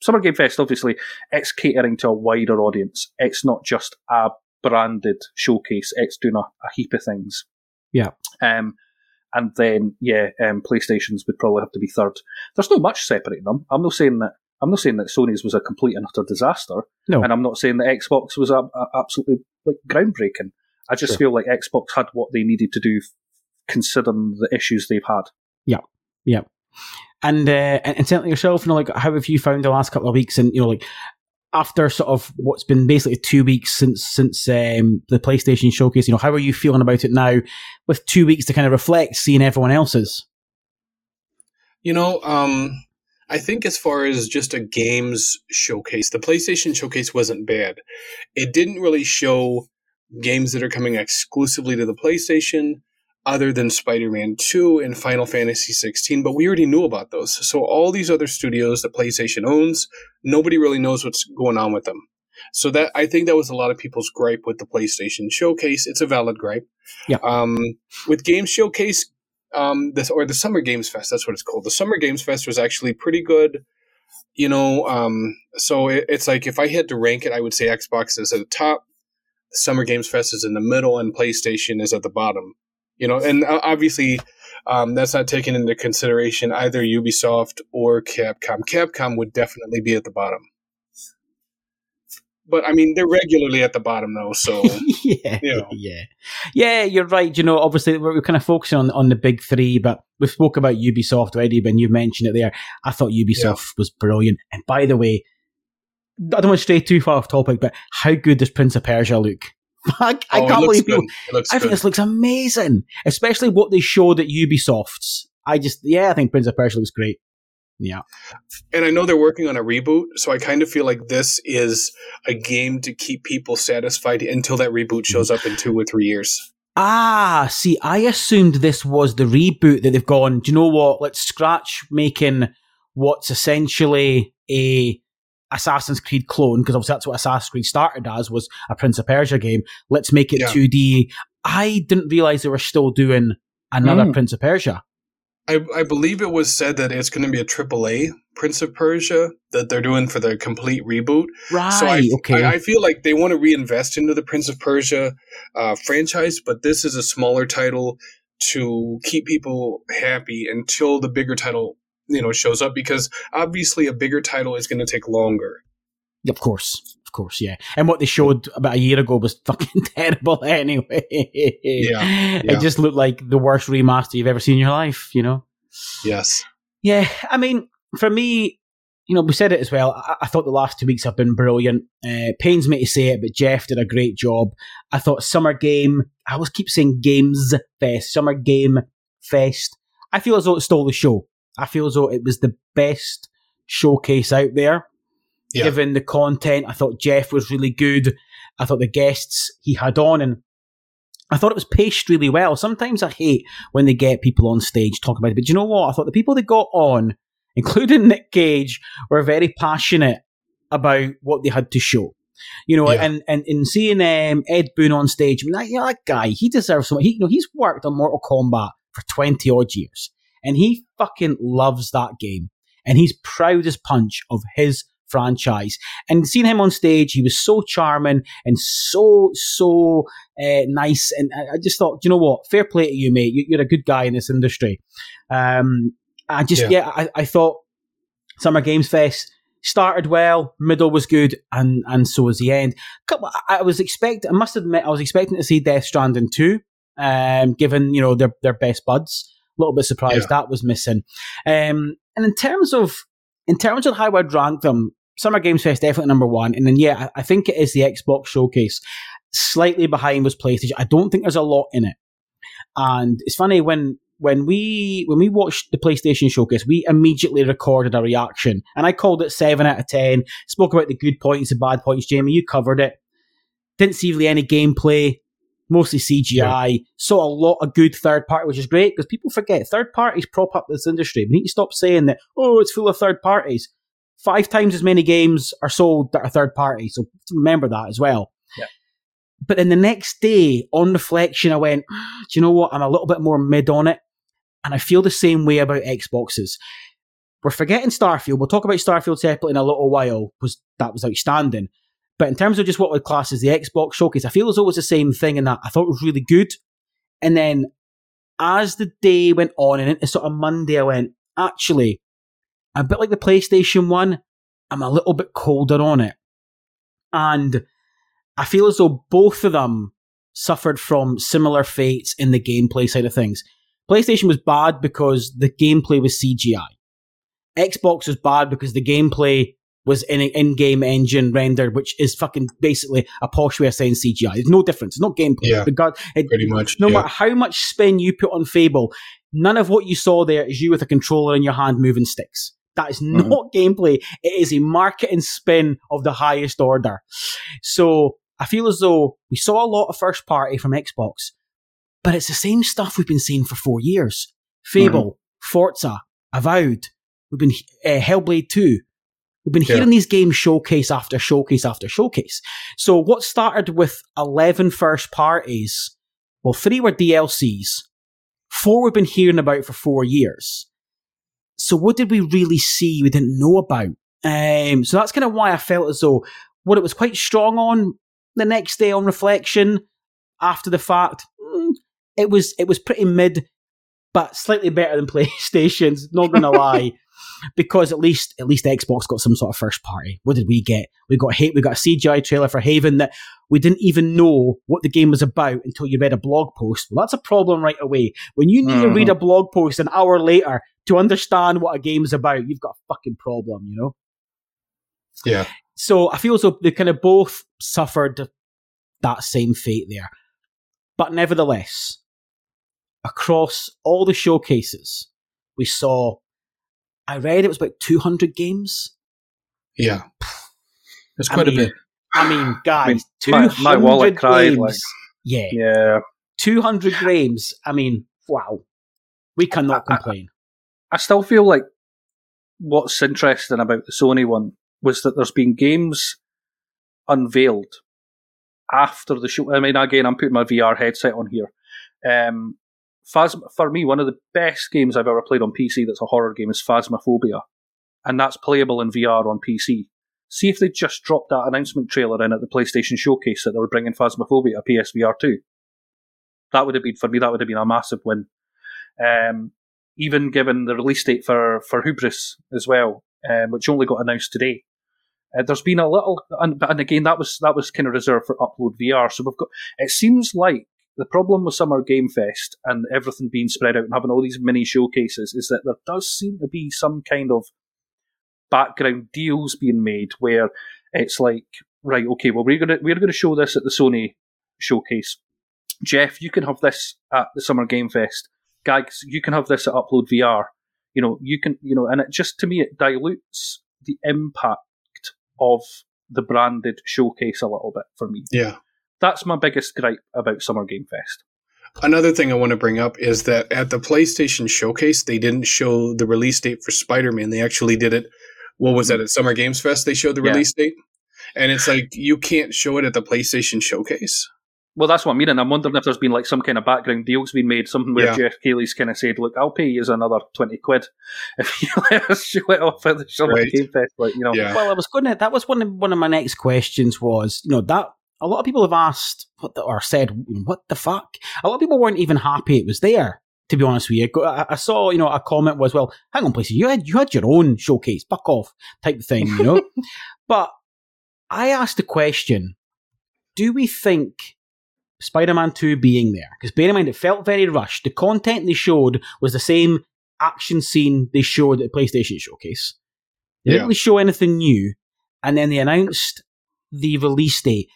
Summer Game Fest, obviously, it's catering to a wider audience. It's not just a branded showcase. It's doing a, a heap of things. Yeah. Um, and then yeah, um, PlayStation's would probably have to be third. There's not much separating them. I'm not saying that. I'm not saying that Sony's was a complete and utter disaster, No. and I'm not saying that Xbox was a, a- absolutely like groundbreaking. I just Sure. feel like Xbox had what they needed to do, considering the issues they've had. Yeah, yeah. And uh, and, and certainly yourself, you know, like how have you found the last couple of weeks? And you know, like after sort of what's been basically two weeks since since um, the PlayStation showcase, you know, how are you feeling about it now with two weeks to kind of reflect, seeing everyone else's? You know, um, I think as far as just a games showcase, the PlayStation showcase wasn't bad. It didn't really show games that are coming exclusively to the PlayStation other than Spider-Man 2 and Final Fantasy 16, but we already knew about those. So all these other studios that PlayStation owns, nobody really knows what's going on with them. So that I think that was a lot of people's gripe with the PlayStation Showcase. It's a valid gripe. Yeah. Um, with Games Showcase, um, this or the Summer Games Fest, that's what it's called. The Summer Games Fest was actually pretty good. You know, um, so it, it's like if I had to rank it, I would say Xbox is at the top, Summer Games Fest is in the middle, and PlayStation is at the bottom you know, and uh, obviously um, that's not taken into consideration either Ubisoft or Capcom. Capcom would definitely be at the bottom. But I mean, they're regularly at the bottom though, so [LAUGHS] yeah, you know. yeah, yeah. You're right. You know, obviously we're, kind of focusing on on the big three, but we spoke about Ubisoft already. When you mentioned it there, I thought Ubisoft yeah. was brilliant. And by the way, I don't want to stray too far off topic, but how good does Prince of Persia look? [LAUGHS] I, I oh, can't believe people. I think this looks amazing, especially what they showed at Ubisoft's. I just, yeah, I think Prince of Persia looks great. Yeah. And I know they're working on a reboot, so I kind of feel like this is a game to keep people satisfied until that reboot shows up in two or three years. Ah, see, I assumed this was the reboot that they've gone, do you know what? Let's scratch making what's essentially a Assassin's Creed clone, because obviously that's what Assassin's Creed started as, was a Prince of Persia game. Let's make it yeah. 2D. I didn't realize they were still doing another mm. Prince of Persia. I, I believe it was said that it's going to be a AAA Prince of Persia that they're doing for the complete reboot. Right. So I, okay. I, I feel like they want to reinvest into the Prince of Persia uh, franchise, but this is a smaller title to keep people happy until the bigger title you know shows up because obviously a bigger title is going to take longer. Of course, course, yeah. And what they showed about a year ago was fucking [LAUGHS] terrible anyway. Yeah, yeah. it just looked like the worst remaster you've ever seen in your life. You know. Yes. Yeah, I mean, for me, you know, we said it as well. I, I thought the last two weeks have been brilliant. Uh, pains me to say it, but Geoff did a great job. I thought Summer Game. I always keep saying Games Fest, Summer Game Fest. I feel as though it stole the show. I feel as though it was the best showcase out there. Yeah. Given the content, I thought Geoff was really good. I thought the guests he had on and I thought it was paced really well. Sometimes I hate when they get people on stage talking about it, but you know what? I thought the people they got on, including [LAUGHS] Nick Cage, were very passionate about what they had to show. You know, yeah. and, and in seeing um, Ed Boon on stage, I mean, that, you know, that guy, he deserves so much. He, you know, he's worked on Mortal Kombat for 20 odd years and he fucking loves that game. And he's proud as punch of his franchise. And seeing him on stage, he was so charming and so, so uh, nice. And I just thought, you know what? Fair play to you, mate. You're a good guy in this industry. Um, I just, yeah, yeah I, I, thought Summer Games Fest started well, middle was good, and, and so was the end. I was expecting, I must admit, I was expecting to see Death Stranding 2, um, given, you know, their, their best buds. A little bit surprised yeah. that was missing. Um, and in terms of in terms of how I'd rank them, Summer Games Fest definitely number one, and then yeah, I, I think it is the Xbox Showcase. Slightly behind was PlayStation. I don't think there's a lot in it, and it's funny when when we when we watched the PlayStation Showcase, we immediately recorded a reaction, and I called it seven out of ten. Spoke about the good points and bad points. Jamie, you covered it. Didn't see really any gameplay mostly CGI. Yeah. Saw a lot of good third party, which is great because people forget third parties prop up this industry. We need to stop saying that, oh, it's full of third parties. Five times as many games are sold that are third party. So remember that as well. Yeah. But then the next day, on reflection, I went, ah, do you know what? I'm a little bit more mid on it. And I feel the same way about Xboxes. We're forgetting Starfield. We'll talk about Starfield separately in a little while because that was outstanding. But in terms of just what would class as the Xbox showcase, I feel as though it was the same thing in that I thought it was really good. And then as the day went on and into sort of Monday, I went, actually, a bit like the PlayStation 1, I'm a little bit colder on it. And I feel as though both of them suffered from similar fates in the gameplay side of things. PlayStation was bad because the gameplay was CGI. Xbox was bad because the gameplay was in an in-game engine rendered, which is fucking basically a posh way of saying CGI. There's no difference. It's not gameplay. Yeah, it, pretty much. no yeah. matter how much spin you put on Fable, none of what you saw there is you with a controller in your hand moving sticks. That is Mhm. not gameplay. It is a marketing spin of the highest order. So I feel as though we saw a lot of first party from Xbox, but it's the same stuff we've been seeing for four years. Fable, Forza, Avowed, we've been uh, Hellblade 2. We've been Yeah. hearing these games showcase after showcase after showcase. So what started with 11 first parties, well, three were DLCs, four we've been hearing about for four years. So what did we really see we didn't know about? Um, so that's kind of why I felt as though what it was quite strong on the next day on reflection after the fact, mm, it was it was pretty mid, but slightly better than [LAUGHS] PlayStation's. Not gonna [LAUGHS] lie, because at least at least Xbox got some sort of first party. What did we get? We got hate. We got a CGI trailer for Haven that we didn't even know what the game was about until you read a blog post. Well, that's a problem right away. When you need to read a mm-hmm. blog post an hour later to understand what a game's about, you've got a fucking problem. You know. Yeah. So I feel as though they kind of both suffered that same fate there. But nevertheless, across all the showcases, we saw, I read it was about 200 games. Yeah. It's I quite mean, a bit. I mean, guys, my- 200 my wallet cried, games. like- yeah, Yeah. 200 games. I mean, wow. We cannot I- I- complain. I still feel like what's interesting about the Sony one was that there's been games unveiled after the show. I mean, again, I'm putting my VR headset on here. Um, Phasm- for me, one of the best games I've ever played on PC that's a horror game is Phasmophobia, and that's playable in VR on PC. See if they just dropped that announcement trailer in at the PlayStation Showcase that they were bringing Phasmophobia to PSVR 2. That would have been, for me, that would have been a massive win. Um, even given the release date for, for Hubris as well, um, which only got announced today. Uh, there's been a little, and, and again, that was that was kind of reserved for Upload VR. So we've got. It seems like the problem with Summer Game Fest and everything being spread out and having all these mini showcases is that there does seem to be some kind of background deals being made where it's like, right, okay, well we're gonna we're gonna show this at the Sony showcase. Geoff, you can have this at the Summer Game Fest. Guys, you can have this at Upload VR. You know, you can, you know, and it just to me it dilutes the impact of the branded showcase a little bit for me. Yeah. That's my biggest gripe about Summer Game Fest. Another thing I want to bring up is that at the PlayStation Showcase, they didn't show the release date for Spider Man. They actually did it. What was that at Summer Games Fest? They showed the Yeah. release date, and it's like you can't show it at the PlayStation Showcase. Well, that's what I mean, and I'm wondering if there's been like some kind of background deals being made, something where Yeah. Geoff Keighley's kind of said, "Look, I'll pay you another twenty quid [LAUGHS] if you let us show it off at the Summer Right. Game Fest." Like, you know, Yeah. Well, I was going to. That was one of one of my next questions. Was you know that a lot of people have asked what the, or said what the fuck. A lot of people weren't even happy it was there. To be honest with you, I, I saw you know a comment was, "Well, hang on, please, you had you had your own showcase, fuck off," type of thing, you know. [LAUGHS] but I asked the question: Do we think Spider-Man Two being there? Because bear in mind, it felt very rushed. The content they showed was the same action scene they showed at the PlayStation Showcase. They Yeah. didn't really show anything new, and then they announced the release date.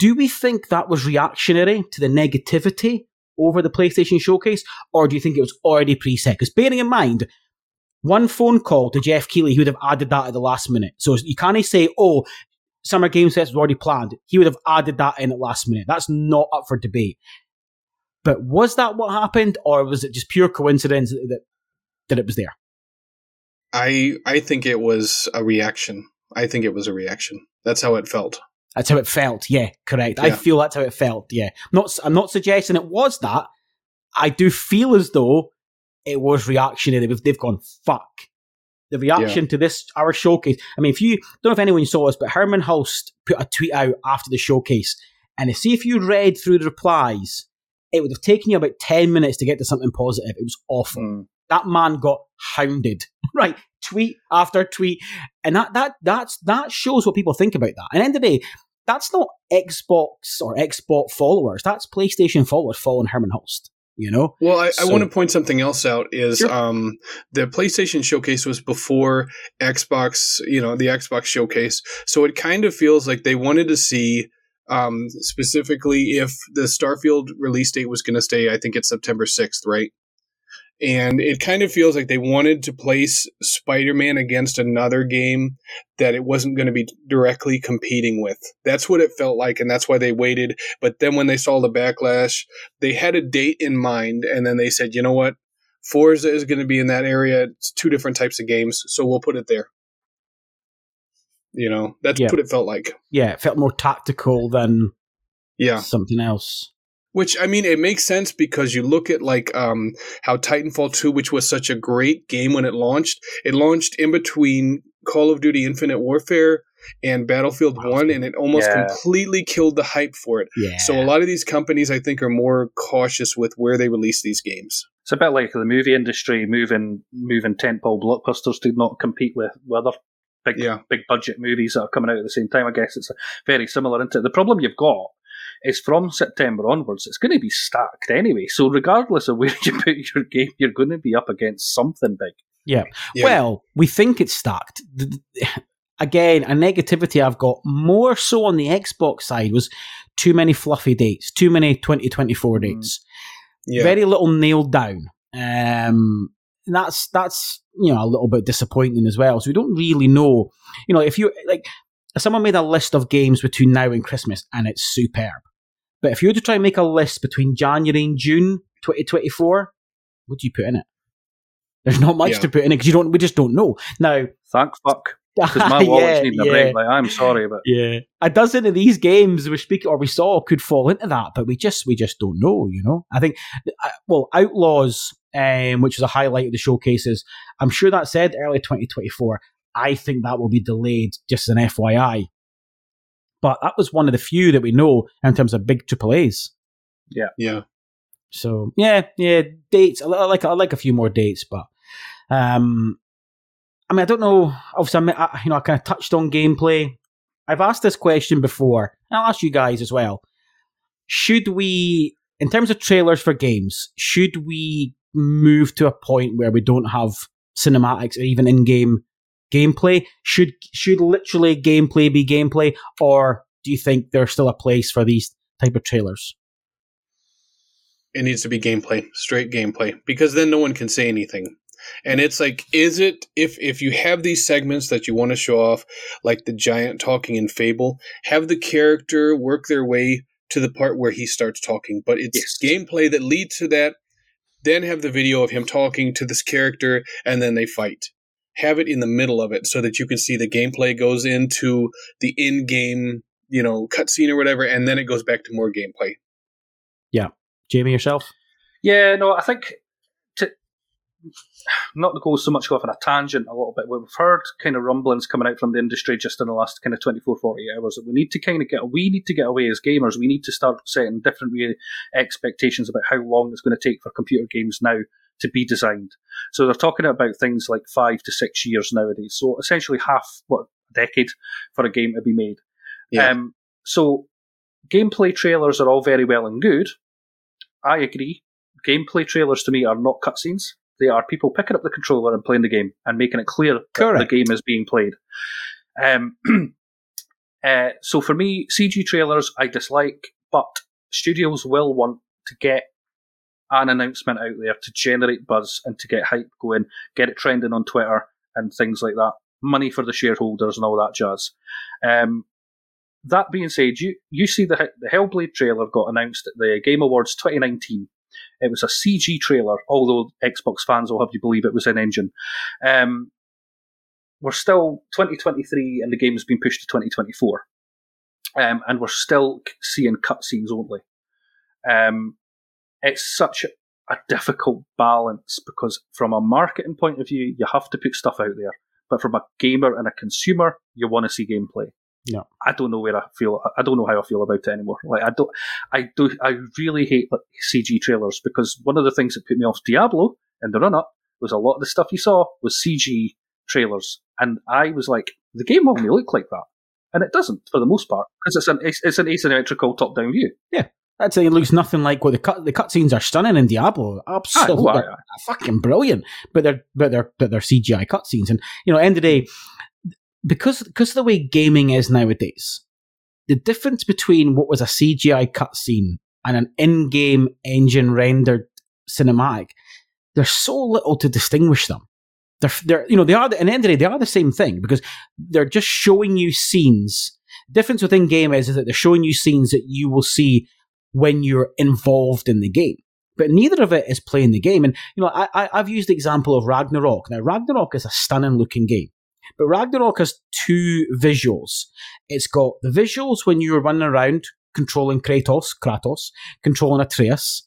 Do we think that was reactionary to the negativity over the PlayStation Showcase, or do you think it was already preset? Because bearing in mind, one phone call to Geoff Keighley, he would have added that at the last minute. So you can't say, "Oh, Summer Game Fest was already planned." He would have added that in at last minute. That's not up for debate. But was that what happened, or was it just pure coincidence that that it was there? I I think it was a reaction. I think it was a reaction. That's how it felt. That's how it felt. Yeah, correct. I feel that's how it felt. Yeah, I'm not. I'm not suggesting it was that. I do feel as though it was reactionary. They've, they've gone fuck. The reaction to this our showcase. I mean, if you don't know if anyone saw this, but Herman Hulst put a tweet out after the showcase, and see if you read through the replies, it would have taken you about ten minutes to get to something positive. It was awful Mm. That man got hounded. [LAUGHS] Right, tweet after tweet, and that that that's that shows what people think about that. And at the end of the day, that's not Xbox or Xbox followers. That's PlayStation followers following Herman Hulst. You know. Well, I, So- I want to point something else out. Is Sure. um, the PlayStation Showcase was before Xbox, you know, the Xbox Showcase, so it kind of feels like they wanted to see um, specifically if the Starfield release date was going to stay. I think it's September sixth, right? And it kind of feels like they wanted to place Spider-Man against another game that it wasn't going to be directly competing with. That's what it felt like, and that's why they waited. But then when they saw the backlash, they had a date in mind, and then they said, you know what? Forza is going to be in that area. It's two different types of games, so we'll put it there. You know, that's Yeah. what it felt like. Yeah, it felt more tactical than Yeah. something else. Which I mean, it makes sense because you look at like um, how Titanfall 2, which was such a great game when it launched, it launched in between Call of Duty Infinite Warfare and Battlefield 1, and it almost Yeah. completely killed the hype for it. Yeah. So a lot of these companies, I think, are more cautious with where they release these games. It's a bit like the movie industry moving moving tentpole blockbusters to not compete with, with other big Yeah. big budget movies that are coming out at the same time. I guess it's very similar into. The problem you've got is from September onwards, it's going to be stacked anyway. So regardless of where [LAUGHS] you put your game, you're going to be up against something big. Yeah. Well, we think it's stacked. Th- th- [SIGHS] Again, a negativity I've got more so on the Xbox side was too many fluffy dates, too many 2024 Mm. dates, yeah. very little nailed down. Um, that's that's you know a little bit disappointing as well. So we don't really know. You know, if you like, if someone made a list of games between now and Christmas, and it's superb. But if you were to try and make a list between January and June 2024, what do you put in it? There's not much Yeah. to put in it because you don't. We just don't know now. Thank fuck. [LAUGHS] Because my wallet's yeah, needing a yeah, break. Like, I'm sorry, but yeah. A dozen of these games we speak or we saw could fall into that, but we just we just don't know. You know, I think uh, well, Outlaws, um, which was a highlight of the showcases. I'm sure that said early 2024. I think that will be delayed, just as an FYI. But that was one of the few that we know in terms of big AAA's. yeah. Yeah. So yeah, yeah, dates. I I like I like a few more dates, but um, I mean, I don't know. Obviously, I, mean, I, you know, I kind of touched on gameplay. I've asked this question before, and I'll ask you guys as well. Should we, in terms of trailers for games, should we move to a point where we don't have cinematics or even in-game gameplay? Should should literally gameplay be gameplay, or do you think there's still a place for these type of trailers? It needs to be gameplay, straight gameplay, because then no one can say anything. And it's like, is it if if you have these segments that you want to show off, like the giant talking in Fable, have the character work their way to the part where he starts talking, but it's Yes. gameplay that leads to that. Then have the video of him talking to this character, and then they fight. Have it in the middle of it so that you can see the gameplay goes into the in-game, you know, cutscene or whatever, and then it goes back to more gameplay. Yeah, Jamie yourself. Yeah, no, I think to not to go so much off on a tangent a little bit, we've heard kind of rumblings coming out from the industry just in the last kind of 24, 48 hours that we need to kind of get, we need to get away as gamers. We need to start setting different expectations about how long it's going to take for computer games now to be designed. So they're talking about things like five to six years nowadays. So essentially half, what, a decade for a game to be made. Yeah. Um, so gameplay trailers are all very well and good. I agree. Gameplay trailers to me are not cutscenes. They are people picking up the controller and playing the game and making it clear that the game is being played. Um, [CLEARS THROAT] uh, so for me, CG trailers I dislike, but studios will want to get an announcement out there to generate buzz and to get hype going, get it trending on Twitter and things like that. Money for the shareholders and all that jazz. Um, that being said, you you see the the Hellblade trailer got announced at the Game Awards 2019. It was a CG trailer, although Xbox fans will have you believe it was an engine. Um, we're still 2023, and the game's been pushed to 2024, um, and we're still seeing cutscenes only. Um, it's such a difficult balance because, from a marketing point of view, you have to put stuff out there, but from a gamer and a consumer, you want to see gameplay. Yeah. I don't know where I feel. I don't know how I feel about it anymore. Like I don't, I do, I really hate like, CG trailers because one of the things that put me off Diablo in the run up was a lot of the stuff you saw was CG trailers, and I was like, the game only look like that, and it doesn't for the most part because it's an it's, it's an asymmetrical top down view. Yeah. That thing looks nothing like what the cut the cutscenes are stunning in Diablo. Absolutely, Ah, they're fucking brilliant. But they're but they're but they're CGI cutscenes, and you know, end of the day, because because of the way gaming is nowadays, the difference between what was a CGI cutscene and an in-game engine rendered cinematic, there's so little to distinguish them. They're, they're you know they are the, at the end of the day they are the same thing because they're just showing you scenes. difference within game is, is that they're showing you scenes that you will see when you're involved in the game. But neither of it is playing the game. And you know, I, I've used the example of Ragnarok. Now Ragnarok is a stunning looking game. But Ragnarok has two visuals. It's got the visuals when you're running around controlling Kratos, Kratos, controlling Atreus.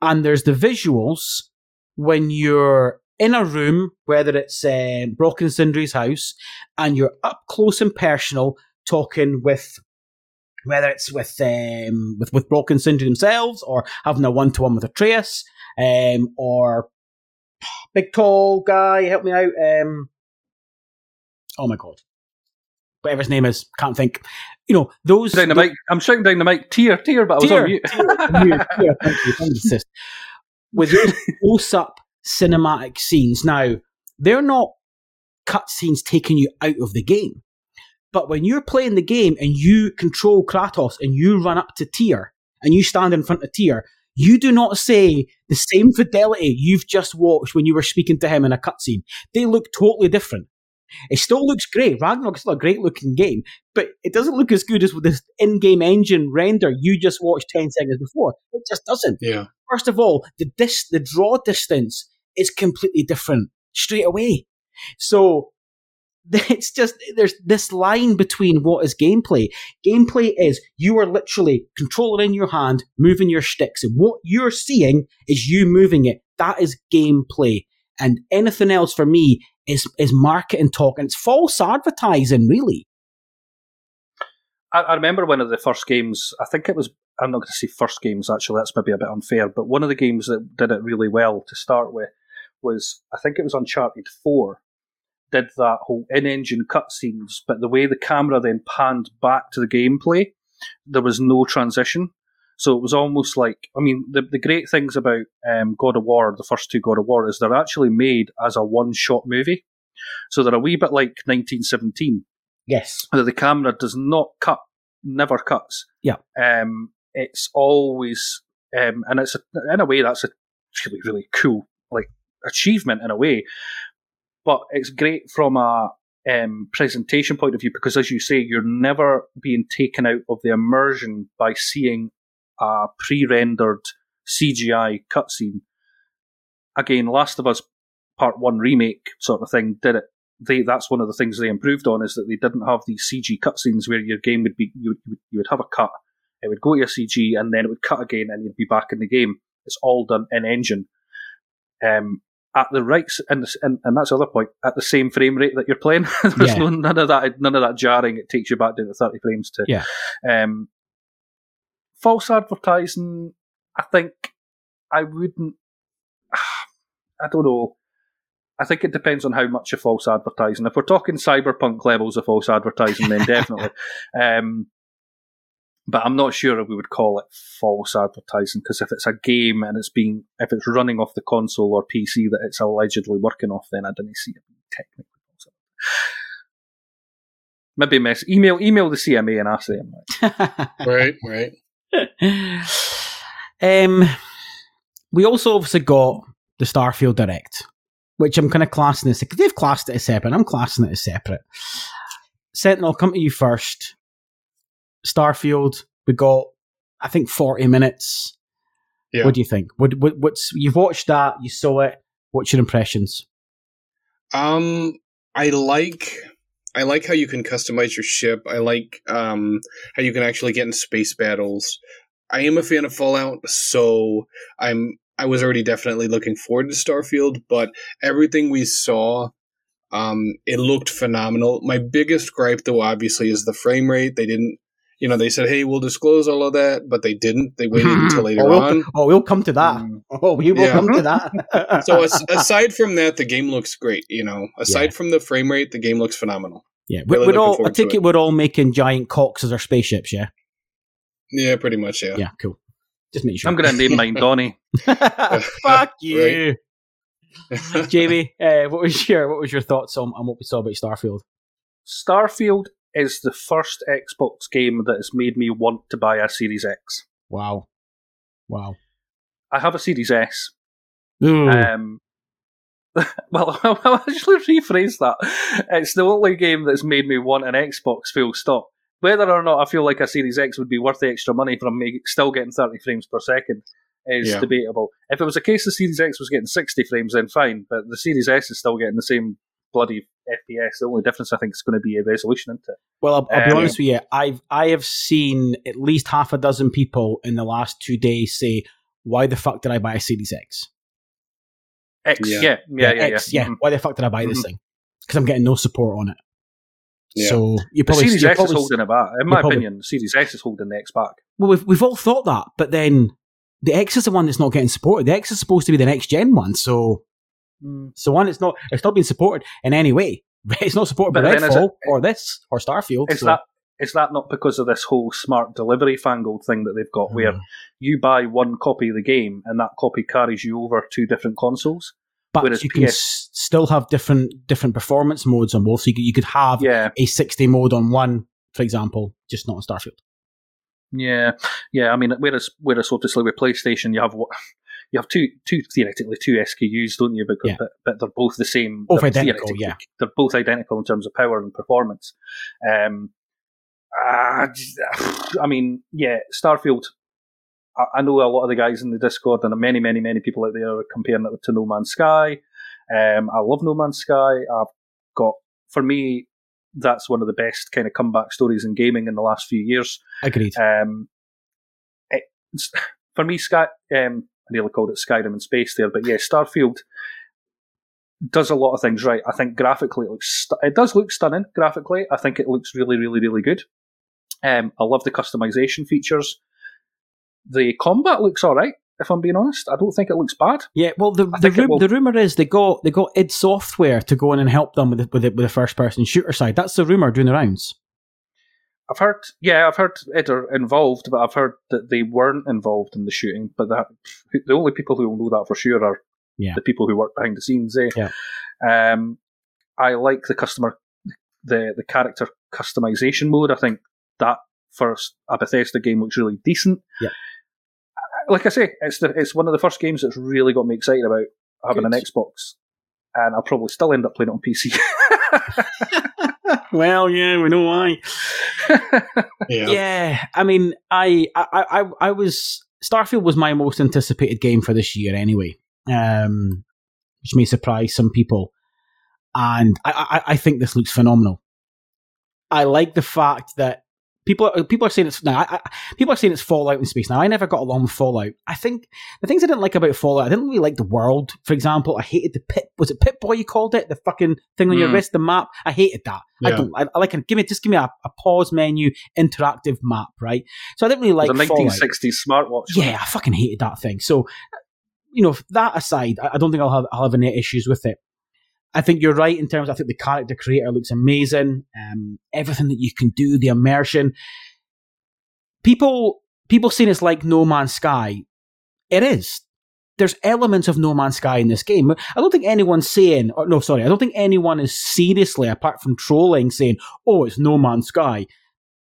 And there's the visuals when you're in a room, whether it's uh, Brok and Sindri's house, and you're up close and personal talking with whether it's with um, with with and Sindri themselves or having a one to one with Atreus, um, or [SIGHS] big tall guy, help me out. Um, oh my god, whatever his name is, can't think. You know those. Down the mic. I'm shouting down the mic. Tyr, Tyr, but I was Tyr, on mute. [LAUGHS] Tyr, thank you, thank you. With those close up cinematic scenes, now they're not cutscenes taking you out of the game. But when you're playing the game and you control Kratos and you run up to Tyr and you stand in front of Tyr, you do not say the same fidelity you've just watched when you were speaking to him in a cutscene. They look totally different. It still looks great. Ragnarok is still a great looking game, but it doesn't look as good as with this in game engine render you just watched 10 seconds before. It just doesn't. Yeah. First of all, the dis- the draw distance is completely different straight away. So [LAUGHS] it's just there's this line between what is gameplay. Gameplay is you are literally controller in your hand, moving your sticks, and what you're seeing is you moving it. That is gameplay. And anything else for me is is marketing talk, and it's false advertising, really. I, I remember one of the first games. I think it was. I'm not going to say first games. Actually, that's maybe a bit unfair. But one of the games that did it really well to start with was I think it was Uncharted Four. Did that whole in-engine cutscenes, but the way the camera then panned back to the gameplay, there was no transition. So it was almost like, I mean, the, the great things about um, God of War, the first two God of War, is they're actually made as a one-shot movie. So they're a wee bit like 1917, Yes. that the camera does not cut, never cuts. Yeah. Um, it's always, um, and it's a, in a way that's a really really cool like achievement in a way, but it's great from a um, presentation point of view because, as you say, you're never being taken out of the immersion by seeing a pre-rendered CGI cutscene. Again, Last of Us Part One remake sort of thing did it they that's one of the things they improved on is that they didn't have these CG cutscenes where your game would be you would, you would have a cut, it would go to your CG and then it would cut again and you'd be back in the game. It's all done in engine, um, at the right and, and and that's the other point at the same frame rate that you're playing. [LAUGHS] There's Yeah. no none of that none of that jarring. It takes you back down to thirty frames to Yeah. Um, false advertising. I think I wouldn't. [SIGHS] I don't know. I think it depends on how much of false advertising. If we're talking cyberpunk levels of false advertising, then [LAUGHS] definitely. Um, but I'm not sure if we would call it false advertising because if it's a game and it's being, if it's running off the console or PC that it's allegedly working off, then I didn't see it being technically false. Maybe mess email email the CMA and ask them. [LAUGHS] Right, right. [LAUGHS] um, we also obviously got the Starfield Direct, which I'm kind of classing as because they've classed it as separate. I'm classing it as separate. Sentinel, come to you first. Starfield, we got, I think, 40 minutes. Yeah. What do you think? What, what, what's you've watched that? You saw it. What's your impressions? Um, I like I like how you can customize your ship. I like um how you can actually get in space battles. I am a fan of Fallout, so I'm I was already definitely looking forward to Starfield, but everything we saw um it looked phenomenal. My biggest gripe though obviously is the frame rate. They didn't you know, they said, "Hey, we'll disclose all of that," but they didn't. They waited until later oh, we'll, on. Oh, we'll come to that. Mm. Oh, we will Yeah. come to that. [LAUGHS] So as, aside from that, the game looks great. You know, aside Yeah. from the frame rate, the game looks phenomenal. yeah, we, really we're all. I forward think it. it. we're all making giant cocks as our spaceships. Yeah. Yeah, pretty much. Yeah. Yeah, cool. Just make sure. I'm going to name mine [LAUGHS] Dony. [LAUGHS] Fuck you, Jamie. Uh, what was your what was your thoughts on, on what we saw about Starfield? Starfield is the first Xbox game that has made me want to buy a Series X. Wow, wow. I have a Series S. Ooh. Um, [LAUGHS] [LAUGHS] well, I'll actually rephrase that. It's the only game that's made me want an Xbox full stop. Whether or not I feel like a Series X would be worth the extra money from me still getting 30 frames per second is Yeah. debatable. If it was a case the Series X was getting 60 frames, then fine, but the Series S is still getting the same bloody FPS. The only difference I think is going to be a resolution, isn't it? Well, I'll, I'll be Um, honest with you. I've I have seen at least half a dozen people in the last two days say, "Why the fuck did I buy a Series X?" X, Yeah. yeah, yeah, yeah, X, yeah. Mhm. Why the fuck did I buy this Mhm. thing? Because I'm getting no support on it. Yeah. So you The probably Series you're S is holding it back. In my probably- opinion, the Series X is holding the X back. Well, we've we've all thought that, but then the X is the one that's not getting supported. The X is supposed to be the next gen one, so so one it's not it's not being supported in any way. [LAUGHS] It's not supported But by Redfall it- or this or Starfield. Is so- that is that not because of this whole smart delivery fangled thing that they've got, where Mm. you buy one copy of the game and that copy carries you over to different consoles? but whereas you can s- still have different different performance modes on both. So you could, you could have Yeah, a 60 mode on one, for example, just not on Starfield. yeah, yeah. I mean, whereas whereas obviously with PlayStation, you have what. You have two, two theoretically two SKUs, don't you? Because, Yeah. but, but they're both the same. Both they're identical, yeah. They're both identical in terms of power and performance. Um, uh, I mean, yeah, Starfield. I, I know a lot of the guys in the Discord and many, many, many people out there are comparing it to No Man's Sky. Um, I love No Man's Sky. I've got, for me, that's one of the best kind of comeback stories in gaming in the last few years. Agreed. Um, it's, [SIGHS] for me, Sky, um, nearly called it Skyrim in space there, but yeah, Starfield does a lot of things right. I think graphically it looks, stu- it does look stunning graphically. I think it looks really, really, really good. Um, I love the customization features. The combat looks all right. If I'm being honest, I don't think it looks bad. Yeah, well, the the, ru- will- the rumor is they got they got id Software to go in and help them with the, with the, with the first person shooter side. That's the rumor doing the rounds. I've heard, yeah, I've heard it are involved, but I've heard that they weren't involved in the shooting. But that the only people who will know that for sure are Yeah. the people who work behind the scenes. Eh? Yeah. Um, I like the customer, the the character customization mode. I think that for a Bethesda game looks really decent. Yeah. Like I say, it's the it's one of the first games that's really got me excited about having Good. an Xbox, and I'll probably still end up playing it on PC. [LAUGHS] [LAUGHS] well, yeah, we know why. [LAUGHS] Yeah. Yeah, I mean, I, I, I, I was Starfield was my most anticipated game for this year, anyway, um, which may surprise some people, and I, I, I think this looks phenomenal. I like the fact that people are, people are saying it's now. I, I, people are saying it's Fallout in space. Now, I never got along with Fallout. I think the things I didn't like about Fallout, I didn't really like the world. For example, I hated the pit. Was it Pit Boy? You called it the fucking thing on your Mm. wrist, the map. I hated that. I Yeah. don't. I, I like. Give me just give me a, a pause menu, interactive map, right? So I didn't really like the Fallout. 1960s smartwatch. Yeah, I fucking hated that thing. So, you know, that aside, I I don't think I'll have, I'll have any issues with it. I think you're right in terms. I think the character creator looks amazing. Um, everything that you can do, the immersion. People, people saying it's like No Man's Sky. It is. There's elements of No Man's Sky in this game. I don't think anyone's saying, or no, sorry, I don't think anyone is seriously, apart from trolling, saying, "Oh, it's No Man's Sky."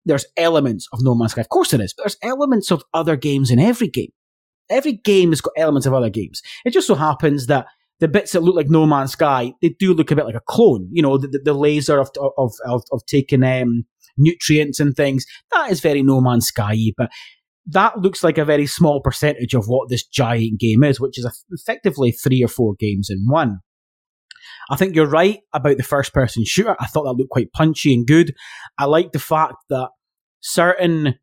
There's elements of No Man's Sky. Of course, it is. But there's elements of other games in every game. Every game has got elements of other games. It just so happens that the bits that look like No Man's Sky, they do look a bit like a clone. You know, the, the, laser of, of, of, of taking um, nutrients and things. That is very No Man's Sky but that looks like a very small percentage of what this giant game is, which is effectively three or four games in one. I think you're right about the first person shooter. I thought that looked quite punchy and good. I like the fact that certain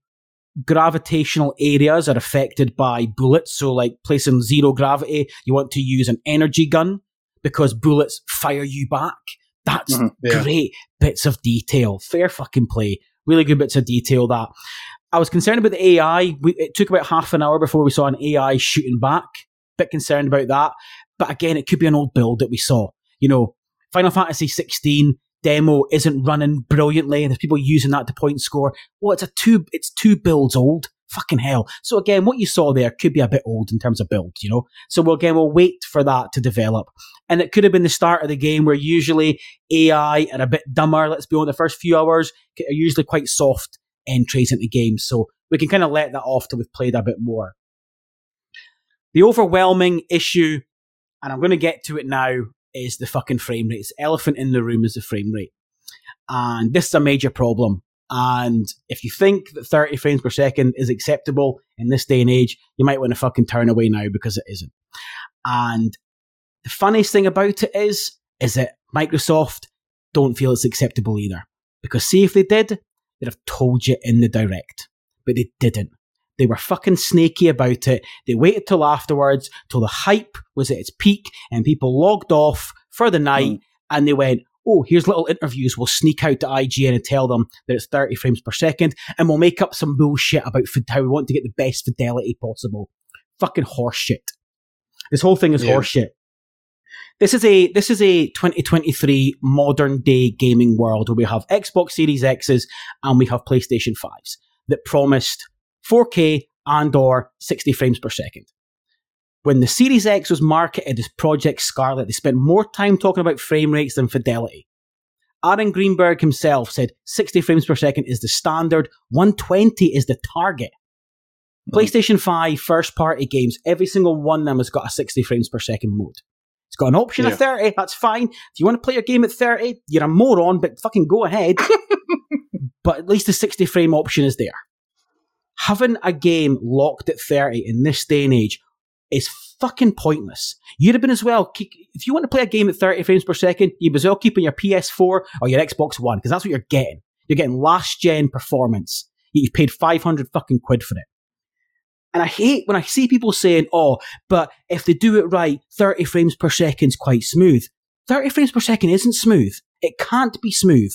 gravitational areas are affected by bullets. So, like placing zero gravity, you want to use an energy gun because bullets fire you back. That's Mhm. Yeah. great bits of detail. Fair fucking play. Really good bits of detail that. I was concerned about the AI. We, it took about half an hour before we saw an AI shooting back. Bit concerned about that. But again, it could be an old build that we saw. You know, Final Fantasy 16 demo isn't running brilliantly, and there's people using that to point score. Well, it's a two, it's two builds old. Fucking hell. So again, what you saw there could be a bit old in terms of build, you know? So we'll, again, we'll wait for that to develop. And it could have been the start of the game where usually AI are a bit dumber, let's be honest, the first few hours are usually quite soft entries into games. So we can kind of let that off till we've played a bit more. The overwhelming issue, and I'm going to get to it now, is the fucking frame rate. It's elephant in the room is the frame rate. And this is a major problem. And if you think that 30 frames per second is acceptable in this day and age, you might want to fucking turn away now because it isn't. And the funniest thing about it is, is that Microsoft don't feel it's acceptable either. Because see if they did, they'd have told you in the direct. But they didn't. They were fucking snaky about it. They waited till afterwards, till the hype was at its peak and people logged off for the night mm. and they went, oh, here's little interviews. We'll sneak out to IGN and tell them that it's 30 frames per second and we'll make up some bullshit about how we want to get the best fidelity possible. Fucking horseshit. This whole thing is yeah. horseshit. This is a this is a 2023 modern day gaming world where we have Xbox Series X's and we have PlayStation 5s that promised 4K and or 60 frames per second. When the Series X was marketed as Project Scarlett, they spent more time talking about frame rates than fidelity. Aaron Greenberg himself said 60 frames per second is the standard, 120 is the target. Mm-hmm. PlayStation 5 first party games, every single one of them has got a 60 frames per second mode. It's got an option yeah. of 30, that's fine. If you want to play your game at 30, you're a moron, but fucking go ahead. [LAUGHS] but at least the 60 frame option is there having a game locked at 30 in this day and age is fucking pointless. You'd have been as well, if you want to play a game at 30 frames per second, you'd be as well keep on your PS4 or your Xbox One, because that's what you're getting. You're getting last gen performance. You've paid 500 fucking quid for it. And I hate when I see people saying, oh, but if they do it right, 30 frames per second is quite smooth. 30 frames per second isn't smooth. It can't be smooth.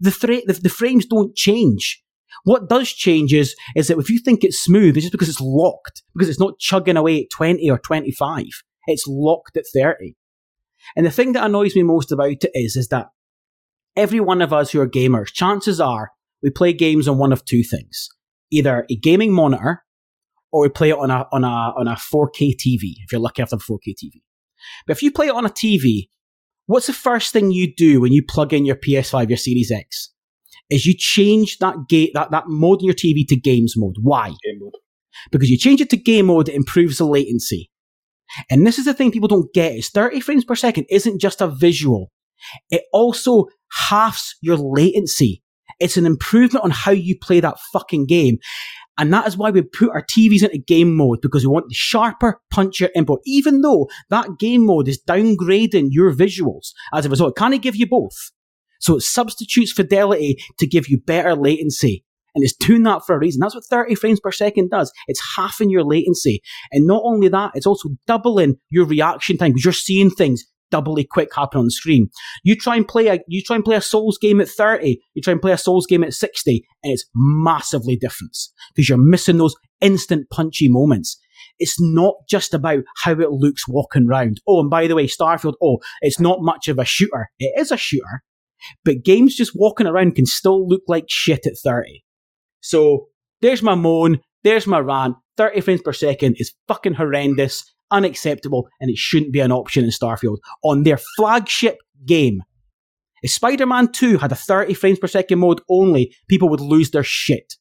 The, thre- the, the frames don't change. What does change is, is that if you think it's smooth, it's just because it's locked, because it's not chugging away at 20 or 25. It's locked at 30. And the thing that annoys me most about it is, is that every one of us who are gamers, chances are we play games on one of two things. Either a gaming monitor or we play it on a, on a, on a 4K TV, if you're lucky enough to have a 4K TV. But if you play it on a TV, what's the first thing you do when you plug in your PS5, your Series X? Is you change that gate that, that mode in your TV to games mode. Why? Game mode. Because you change it to game mode, it improves the latency. And this is the thing people don't get is 30 frames per second isn't just a visual. It also halves your latency. It's an improvement on how you play that fucking game. And that is why we put our TVs into game mode because we want the sharper, punchier input, even though that game mode is downgrading your visuals as a result. Can it give you both? So it substitutes fidelity to give you better latency. And it's doing that for a reason. That's what 30 frames per second does. It's halving your latency. And not only that, it's also doubling your reaction time because you're seeing things doubly quick happen on the screen. You try and play a you try and play a Souls game at 30, you try and play a Souls game at 60, and it's massively different because you're missing those instant punchy moments. It's not just about how it looks walking around. Oh, and by the way, Starfield, oh, it's not much of a shooter. It is a shooter, but games just walking around can still look like shit at 30. So there's my moan, there's my rant. 30 frames per second is fucking horrendous, unacceptable, and it shouldn't be an option in Starfield on their flagship game. If Spider Man 2 had a 30 frames per second mode only, people would lose their shit.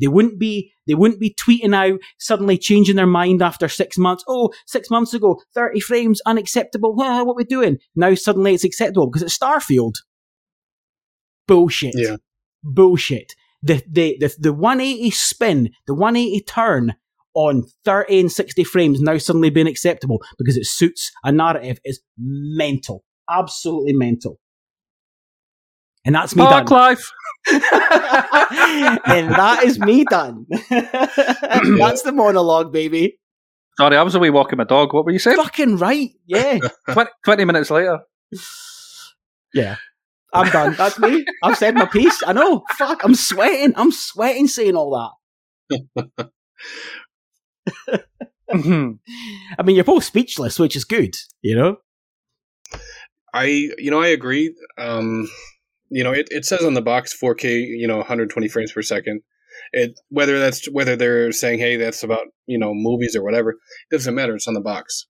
They wouldn't be they wouldn't be tweeting out suddenly changing their mind after six months. Oh, six months ago, 30 frames unacceptable. [LAUGHS] what are we doing? Now suddenly it's acceptable because it's Starfield. Bullshit. Yeah. Bullshit. The, the, the, the 180 spin, the 180 turn on 30 and 60 frames now suddenly being acceptable because it suits a narrative is mental. Absolutely mental. And that's me Mark done. Life. [LAUGHS] and that is me done. [LAUGHS] that's the monologue, baby. Sorry, I was away walking my dog. What were you saying? Fucking right. Yeah. [LAUGHS] 20, 20 minutes later. Yeah. I'm done. That's me. I've said my piece. I know. Fuck. I'm sweating. I'm sweating saying all that. [LAUGHS] [LAUGHS] I mean, you're both speechless, which is good. You know. I, you know, I agree. Um, you know, it, it says on the box 4K, you know, 120 frames per second. It whether that's whether they're saying, "Hey, that's about you know movies or whatever," it doesn't matter. It's on the box.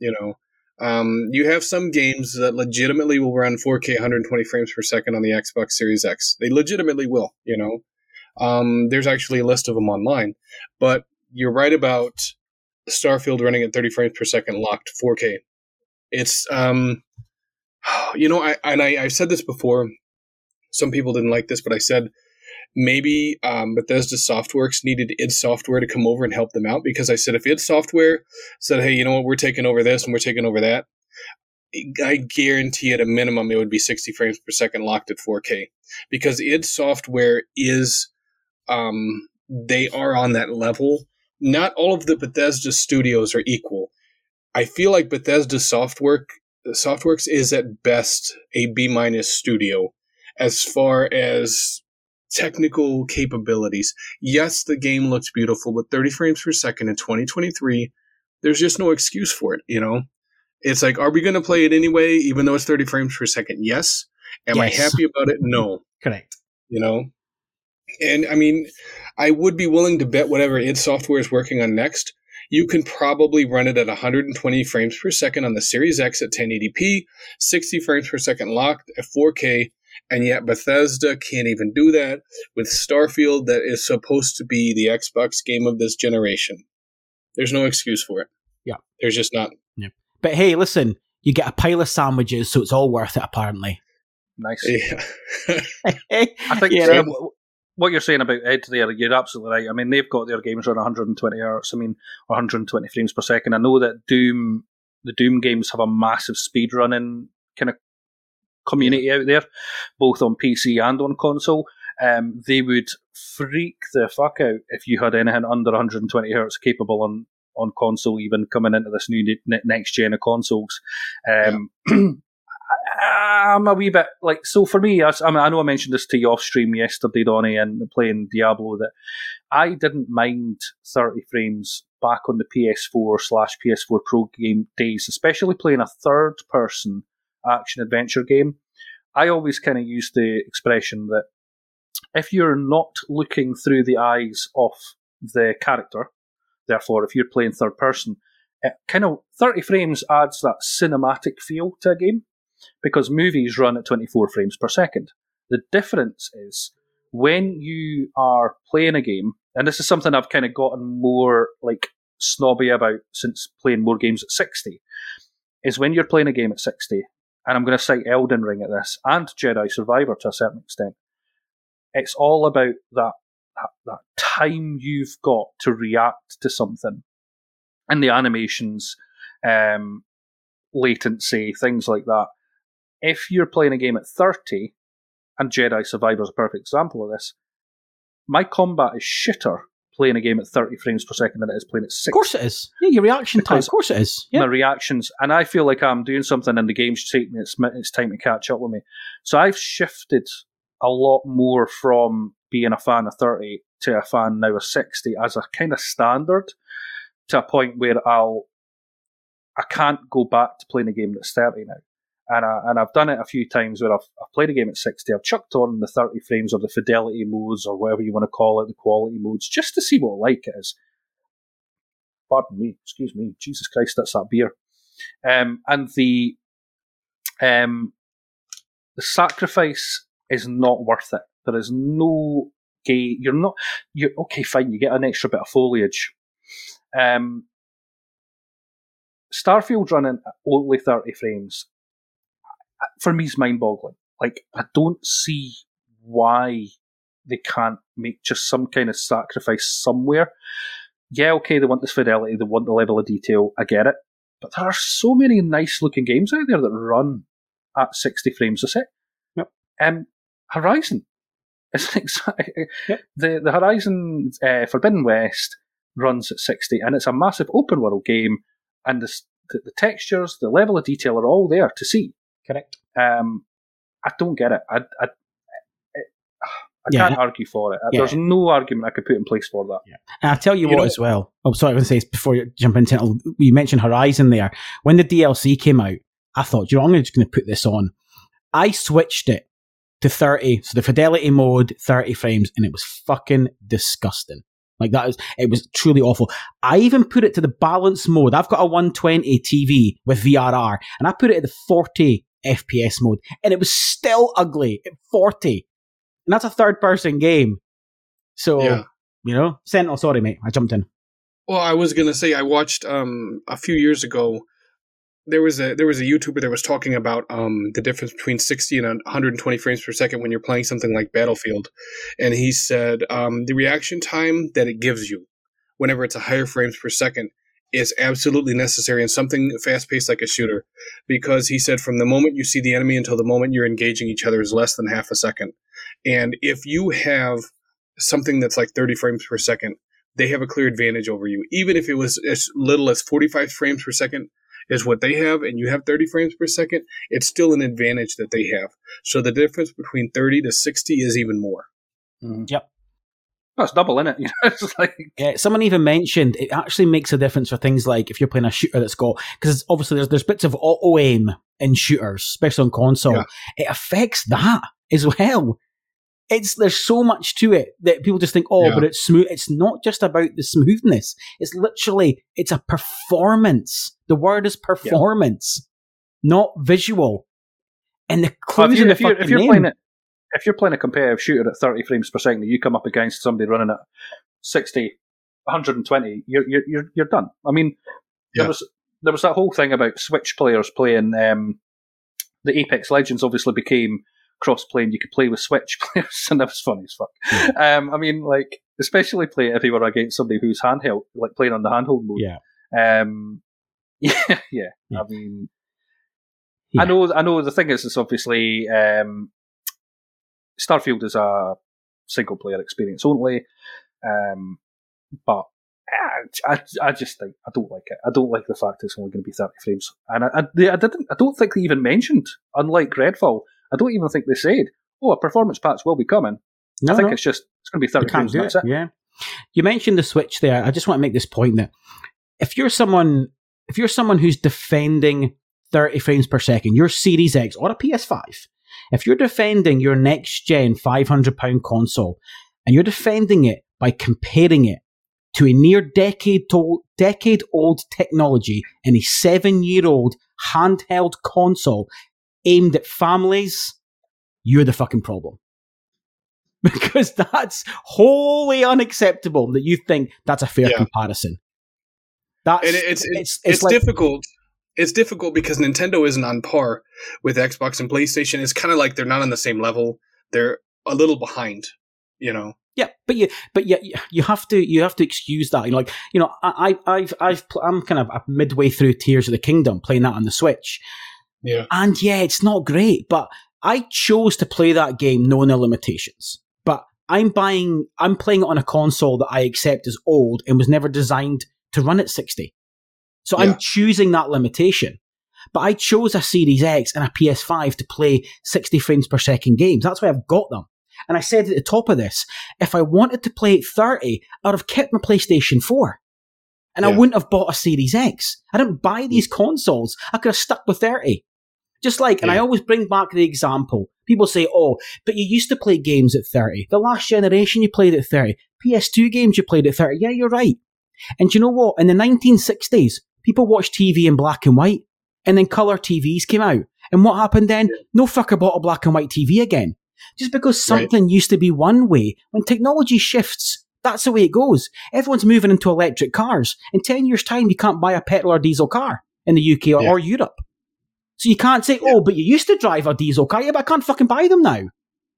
You know, um, you have some games that legitimately will run 4K 120 frames per second on the Xbox Series X. They legitimately will. You know, um, there's actually a list of them online, but you're right about Starfield running at 30 frames per second locked 4K. It's um, [SIGHS] you know, I and I, I've said this before. Some people didn't like this, but I said maybe um, Bethesda Softworks needed id Software to come over and help them out because I said if id Software said, "Hey, you know what? We're taking over this and we're taking over that," I guarantee at a minimum it would be 60 frames per second locked at 4K because id Software is um, they are on that level. Not all of the Bethesda studios are equal. I feel like Bethesda Softwork Softworks is at best a B minus studio as far as technical capabilities. Yes, the game looks beautiful, but 30 frames per second in 2023, there's just no excuse for it, you know? It's like, are we going to play it anyway, even though it's 30 frames per second? Yes. Am yes. I happy about it? No. [LAUGHS] Correct. You know? And I mean, I would be willing to bet whatever id Software is working on next, you can probably run it at 120 frames per second on the Series X at 1080p, 60 frames per second locked at 4K, and yet Bethesda can't even do that with Starfield, that is supposed to be the Xbox game of this generation. There's no excuse for it. Yeah. There's just not. Yeah. But hey, listen, you get a pile of sandwiches, so it's all worth it, apparently. Nice. Yeah. [LAUGHS] [LAUGHS] I think yeah, what you're saying about id there, you're absolutely right. I mean, they've got their games run 120 hertz. I mean, 120 frames per second. I know that Doom, the Doom games have a massive speed running kind of community out there, both on PC and on console. Um, they would freak the fuck out if you had anything under 120 hertz capable on on console, even coming into this new next gen of consoles. Um, yeah. [CLEARS THROAT] I'm a wee bit like so for me. I, I, mean, I know I mentioned this to you off stream yesterday, Dony, and playing Diablo. That I didn't mind 30 frames back on the PS4 slash PS4 Pro game days, especially playing a third person action adventure game. I always kind of use the expression that if you're not looking through the eyes of the character, therefore, if you're playing third person, it kind of 30 frames adds that cinematic feel to a game because movies run at 24 frames per second. The difference is when you are playing a game, and this is something I've kind of gotten more like snobby about since playing more games at 60, is when you're playing a game at 60, and I'm going to cite Elden Ring at this, and Jedi Survivor to a certain extent, it's all about that, that, that time you've got to react to something. And the animations, um, latency, things like that if you're playing a game at 30, and Jedi Survivor is a perfect example of this, my combat is shitter playing a game at 30 frames per second than it is playing at 60. Of course it is. Yeah, your reaction time, of course it is. Yeah. My reactions, and I feel like I'm doing something and the game's taking it's, it's time to catch up with me. So I've shifted a lot more from being a fan of 30 to a fan now of 60 as a kind of standard to a point where I'll I can't go back to playing a game that's 30 now and I, and I've done it a few times where I've, I've played a game at 60. I've chucked on the 30 frames or the fidelity modes or whatever you want to call it, the quality modes, just to see what like it is. Pardon me, excuse me, Jesus Christ, that's that beer. Um, and the um, the sacrifice is not worth it. There is no gay. You're not. You're okay. Fine. You get an extra bit of foliage. Um, Starfield running only 30 frames for me is mind boggling. Like I don't see why they can't make just some kind of sacrifice somewhere. Yeah, okay, they want this fidelity, they want the level of detail. I get it, but there are so many nice looking games out there that run at sixty frames a sec. Yep. Um, Horizon. [LAUGHS] It's exactly yep. the the Horizon uh, Forbidden West runs at sixty, and it's a massive open world game, and the, the, the textures, the level of detail are all there to see. Correct. Um, I don't get it. I, I, I yeah. can't argue for it. Yeah. There's no argument I could put in place for that. Yeah. And I tell you, you what, know, as well. Oh, sorry, I was going to say before you jump into it, you mentioned Horizon there. When the DLC came out, I thought, you know, I'm just going to put this on. I switched it to 30. So the fidelity mode, 30 frames, and it was fucking disgusting. Like that is, it was truly awful. I even put it to the balance mode. I've got a 120 TV with VRR, and I put it at the 40 FPS mode, and it was still ugly at 40. And that's a third person game. So, Yeah. you know, Sentinel, sorry, mate. I jumped in. Well, I was gonna say I watched um a few years ago. There was a there was a YouTuber that was talking about um the difference between 60 and 120 frames per second when you're playing something like Battlefield, and he said um the reaction time that it gives you whenever it's a higher frames per second is absolutely necessary in something fast paced like a shooter, because he said from the moment you see the enemy until the moment you're engaging each other is less than half a second, and if you have something that's like 30 frames per second they have a clear advantage over you. Even if it was as little as 45 frames per second is what they have, and you have 30 frames per second, it's still an advantage that they have. So the difference between 30 to 60 is even more. Mm-hmm. Yep. That's double, isn't it? [LAUGHS] You know, it's like Yeah, someone even mentioned it actually makes a difference for things like if you're playing a shooter that's got because obviously there's there's bits of auto aim in shooters, especially on console. Yeah. It affects that as well. It's there's so much to it that people just think, oh, Yeah. but it's smooth. It's not just about the smoothness. It's literally it's a performance. The word is performance, not visual. And the Well, if, you, in the if, you're, fucking if you're name. playing it, if you're playing a competitive shooter at 30 frames per second, and you come up against somebody running at 60, 120, you're you're you're, you're done. I mean, Yeah. there was there was that whole thing about Switch players playing. Um, the Apex Legends obviously became cross-playing. You could play with Switch [LAUGHS] players, and that was funny as fuck. Um, I mean, like especially play if you were against somebody who's handheld, like playing on the handheld mode. yeah, Um, yeah, [LAUGHS] yeah. Yeah. I mean, Yeah. I know. I know. The thing is, it's obviously um, Starfield is a single player experience only, um, but I, I, I just think I don't like it. I don't like the fact it's only going to be thirty frames, and I, I, they, I didn't. I don't think they even mentioned. Unlike Redfall, I don't even think they said, "Oh, a performance patch will be coming." no, I think no. it's just it's going to be thirty frames. it. it. Yeah. You mentioned the Switch there. I just want to make this point that if you're someone, if you're someone who's defending 30 frames per second, your Series X or a PS5, if you're defending your next gen 500 pound console and you're defending it by comparing it to a near decade old, decade old technology in a seven year old handheld console aimed at families, you're the fucking problem [LAUGHS] because that's wholly unacceptable that you think that's a fair Yeah. comparison. That's And it- it's it's, it's, it's, like difficult. It's difficult because Nintendo isn't on par with Xbox and PlayStation. It's kind of like they're not on the same level. They're a little behind, you know. yeah, but you but you you have to you have to excuse that. You know, like you know, I I- I've I've I'm kind of midway through Tears of the Kingdom playing that on the Switch, Yeah. and yeah, it's not great, but I chose to play that game knowing the limitations. But I'm buying, I'm playing it on a console that I accept is old and was never designed to run at 60. So Yeah. I'm choosing that limitation. But I chose a Series X and a PS5 to play 60 frames per second games. That's why I've got them. And I said at the top of this, if I wanted to play at 30, I'd have kept my PlayStation 4. And I wouldn't have bought a Series X. I didn't buy hmm. these consoles. I could have stuck with 30. Just like, and I always bring back the example. People say, oh, but you used to play games at 30. The last generation you played at 30. PS2 games you played at 30. Yeah, you're right. And you know what? In the 1960s, people watched TV in black and white. And then colour TVs came out. And what happened then? No fucker bought a black and white TV again. Just because Right. something used to be one way, when technology shifts, that's the way it goes. Everyone's moving into electric cars. In 10 years' time, you can't buy a petrol or diesel car in the UK or, Yeah. or Europe. So you can't say, oh, but you used to drive a diesel car. Yeah, but I can't fucking buy them now.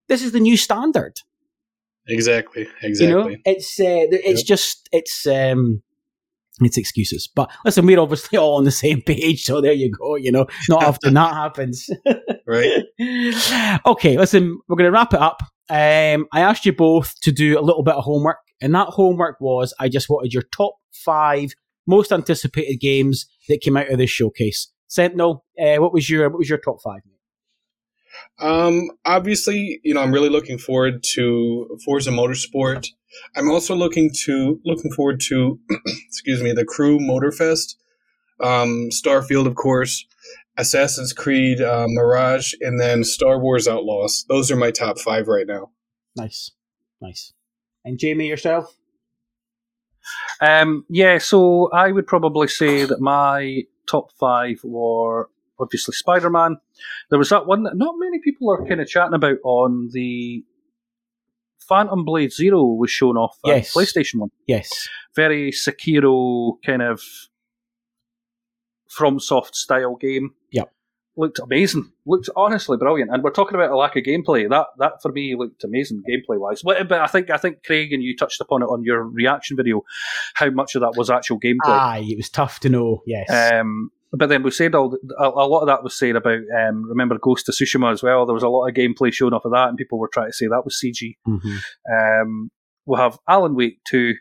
This is the new standard. Exactly. Exactly. You know, it's uh, it's just it's um it's excuses. But listen, we're obviously all on the same page, so there you go. You know, not often that happens. [LAUGHS] Right. okay, listen, we're going to wrap it up. Um, I asked you both to do a little bit of homework, and that homework was I just wanted your top five most anticipated games that came out of this showcase. Sentinel, uh, what was your what was your top five? Um, obviously, you know, I'm really looking forward to Forza Motorsport. I'm also looking to looking forward to, [CLEARS THROAT] excuse me, the Crew Motorfest, um, Starfield, of course, Assassin's Creed uh, Mirage, and then Star Wars Outlaws. Those are my top five right now. Nice, nice. And Jamie, yourself? Um, yeah, so I would probably say that my top five were obviously Spider Man. There was that one that not many people are kind of chatting about on the Phantom Blade Zero was shown off Yes. PlayStation One. Yes. Very Sekiro kind of FromSoft style game. Yep. Looked amazing. Looked honestly brilliant. And we're talking about a lack of gameplay. That that for me looked amazing gameplay wise. But I think I think Craig and you touched upon it on your reaction video, how much of that was actual gameplay. Aye, it was tough to know. Yes. Um, but then we said all the, a, a lot of that was said about um, remember Ghost of Tsushima as well. There was a lot of gameplay shown off of that, and people were trying to say that was CG. Mhm. Um, we'll have Alan Wake two,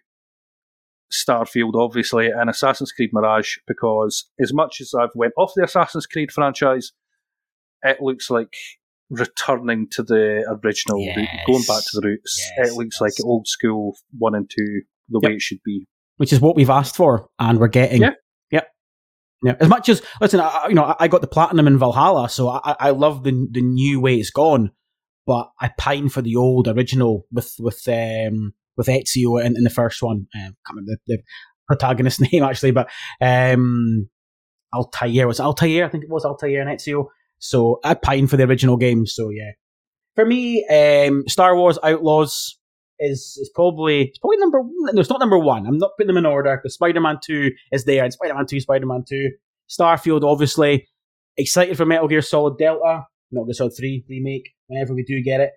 Starfield obviously, and Assassin's Creed Mirage because as much as I've went off the Assassin's Creed franchise, it looks like returning to the original, route, going back to the roots. Yes, it looks like old school one and two, the Yep. way it should be. Which is what we've asked for, and we're getting. Yeah. Yeah. As much as listen, I, I- you know, I- I got the platinum in Valhalla, so I, I love the the new way it's gone, but I pine for the old original with with um with Ezio in, in the first one. Um, can't remember the, the protagonist's [LAUGHS] name actually, but um, Altair was Altair. I think it was Altair and Ezio. So I pine for the original game. So yeah, for me, um, Star Wars Outlaws is is probably it's probably number no, it's not number one. I'm not putting them in order because Spider Man Two is there, and Spider Man Two, Spider Man Two, Starfield, obviously. Excited for Metal Gear Solid Delta, Metal Gear Solid Three remake. Whenever we do get it,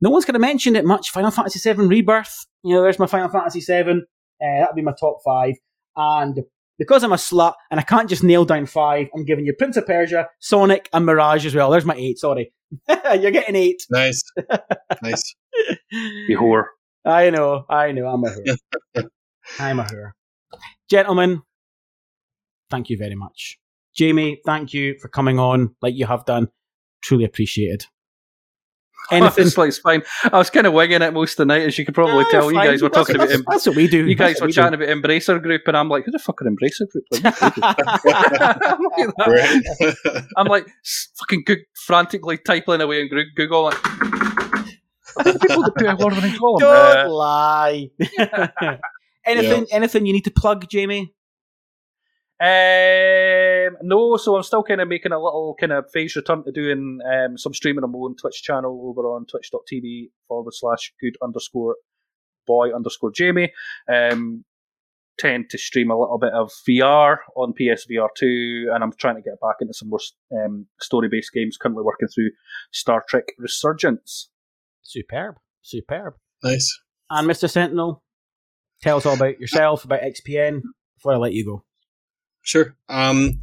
no one's going to mention it much. Final Fantasy Seven Rebirth. You know, there's my Final Fantasy Seven. Uh, that'll be my top five. And because I'm a slut and I can't just nail down five, I'm giving you Prince of Persia, Sonic, and Mirage as well. There's my eight. Sorry, [LAUGHS] you're getting eight. Nice, [LAUGHS] nice. You whore. I know, I know, I'm a whore. [LAUGHS] I'm a whore. Gentlemen, thank you very much. Jamie, thank you for coming on like you have done. Truly appreciated. [LAUGHS] Anything? Honestly, it's fine. I was kind of winging it most of the night, as you could probably Ah, tell. You guys were That's- talking about that's, em- that's what we do. you guys were we chatting about Embracer Group, and I'm like, who the fuck are Embracer Group? [LAUGHS] I'm, like I'm like fucking go- frantically typing away in Goo- Google. Like, "Are there people that play Lord of the Rings do. Gollum?" Don't Uh, lie. [LAUGHS] anything? Anything you need to plug, Jamie? Um, no, so I'm still kind of making a little kind of phase return to doing um, some streaming on my own Twitch channel over on twitch.tv forward slash good underscore boy underscore Jamie. Um, tend to stream a little bit of VR on PSVR 2, and I'm trying to get back into some more um, story based games. Currently working through Star Trek Resurgence. Superb, superb. nice. And Mr. Sentinel, tell us all about yourself, about XPN before I let you go. Sure. Um,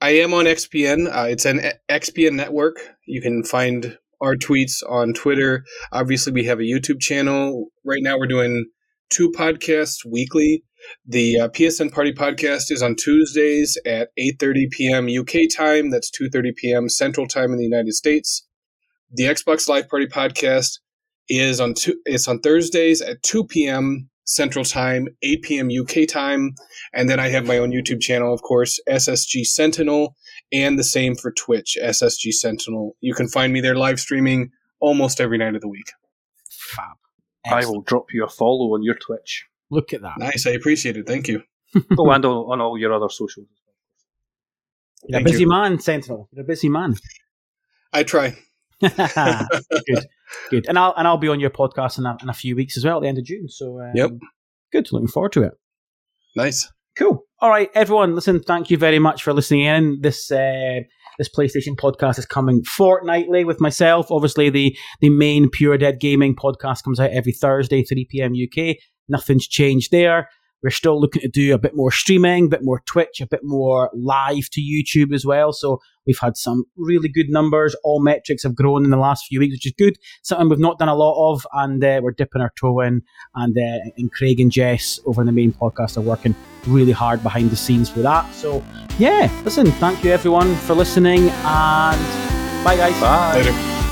I am on XPN. Uh, it's an XPN network. You can find our tweets on Twitter. Obviously, we have a YouTube channel. Right now, we're doing two podcasts weekly. The uh, PSN Party podcast is on Tuesdays at 8:30 p.m. UK time. That's 2:30 p.m. Central Time in the United States. The Xbox Live Party podcast is on two, it's on Thursdays at 2 p.m. Central Time, 8 p.m. UK time. And then I have my own YouTube channel, of course, SSG Sentinel, and the same for Twitch, SSG Sentinel. You can find me there live streaming almost every night of the week. Fab. I will drop you a follow on your Twitch. Look at that. Nice, I appreciate it. Thank you. [LAUGHS] oh, and on, on all your other socials. You're a busy you. man, Sentinel. You're a busy man. I try. [LAUGHS] good, good. And I'll and I'll be on your podcast in a, in a few weeks as well at the end of June. So um, Yep. good. Looking forward to it. Nice. Cool. All right, everyone. Listen, thank you very much for listening in. This uh, this PlayStation podcast is coming fortnightly with myself. Obviously, the the main Pure Dead Gaming podcast comes out every Thursday, three PM UK. Nothing's changed there. We're still looking to do a bit more streaming, a bit more Twitch, a bit more live to YouTube as well. So we've had some really good numbers. All metrics have grown in the last few weeks, which is good. Something we've not done a lot of, and uh, we're dipping our toe in. And uh, and Craig and Jess over in the main podcast are working really hard behind the scenes for that. So yeah, listen, thank you everyone for listening, and bye guys. Bye. Later.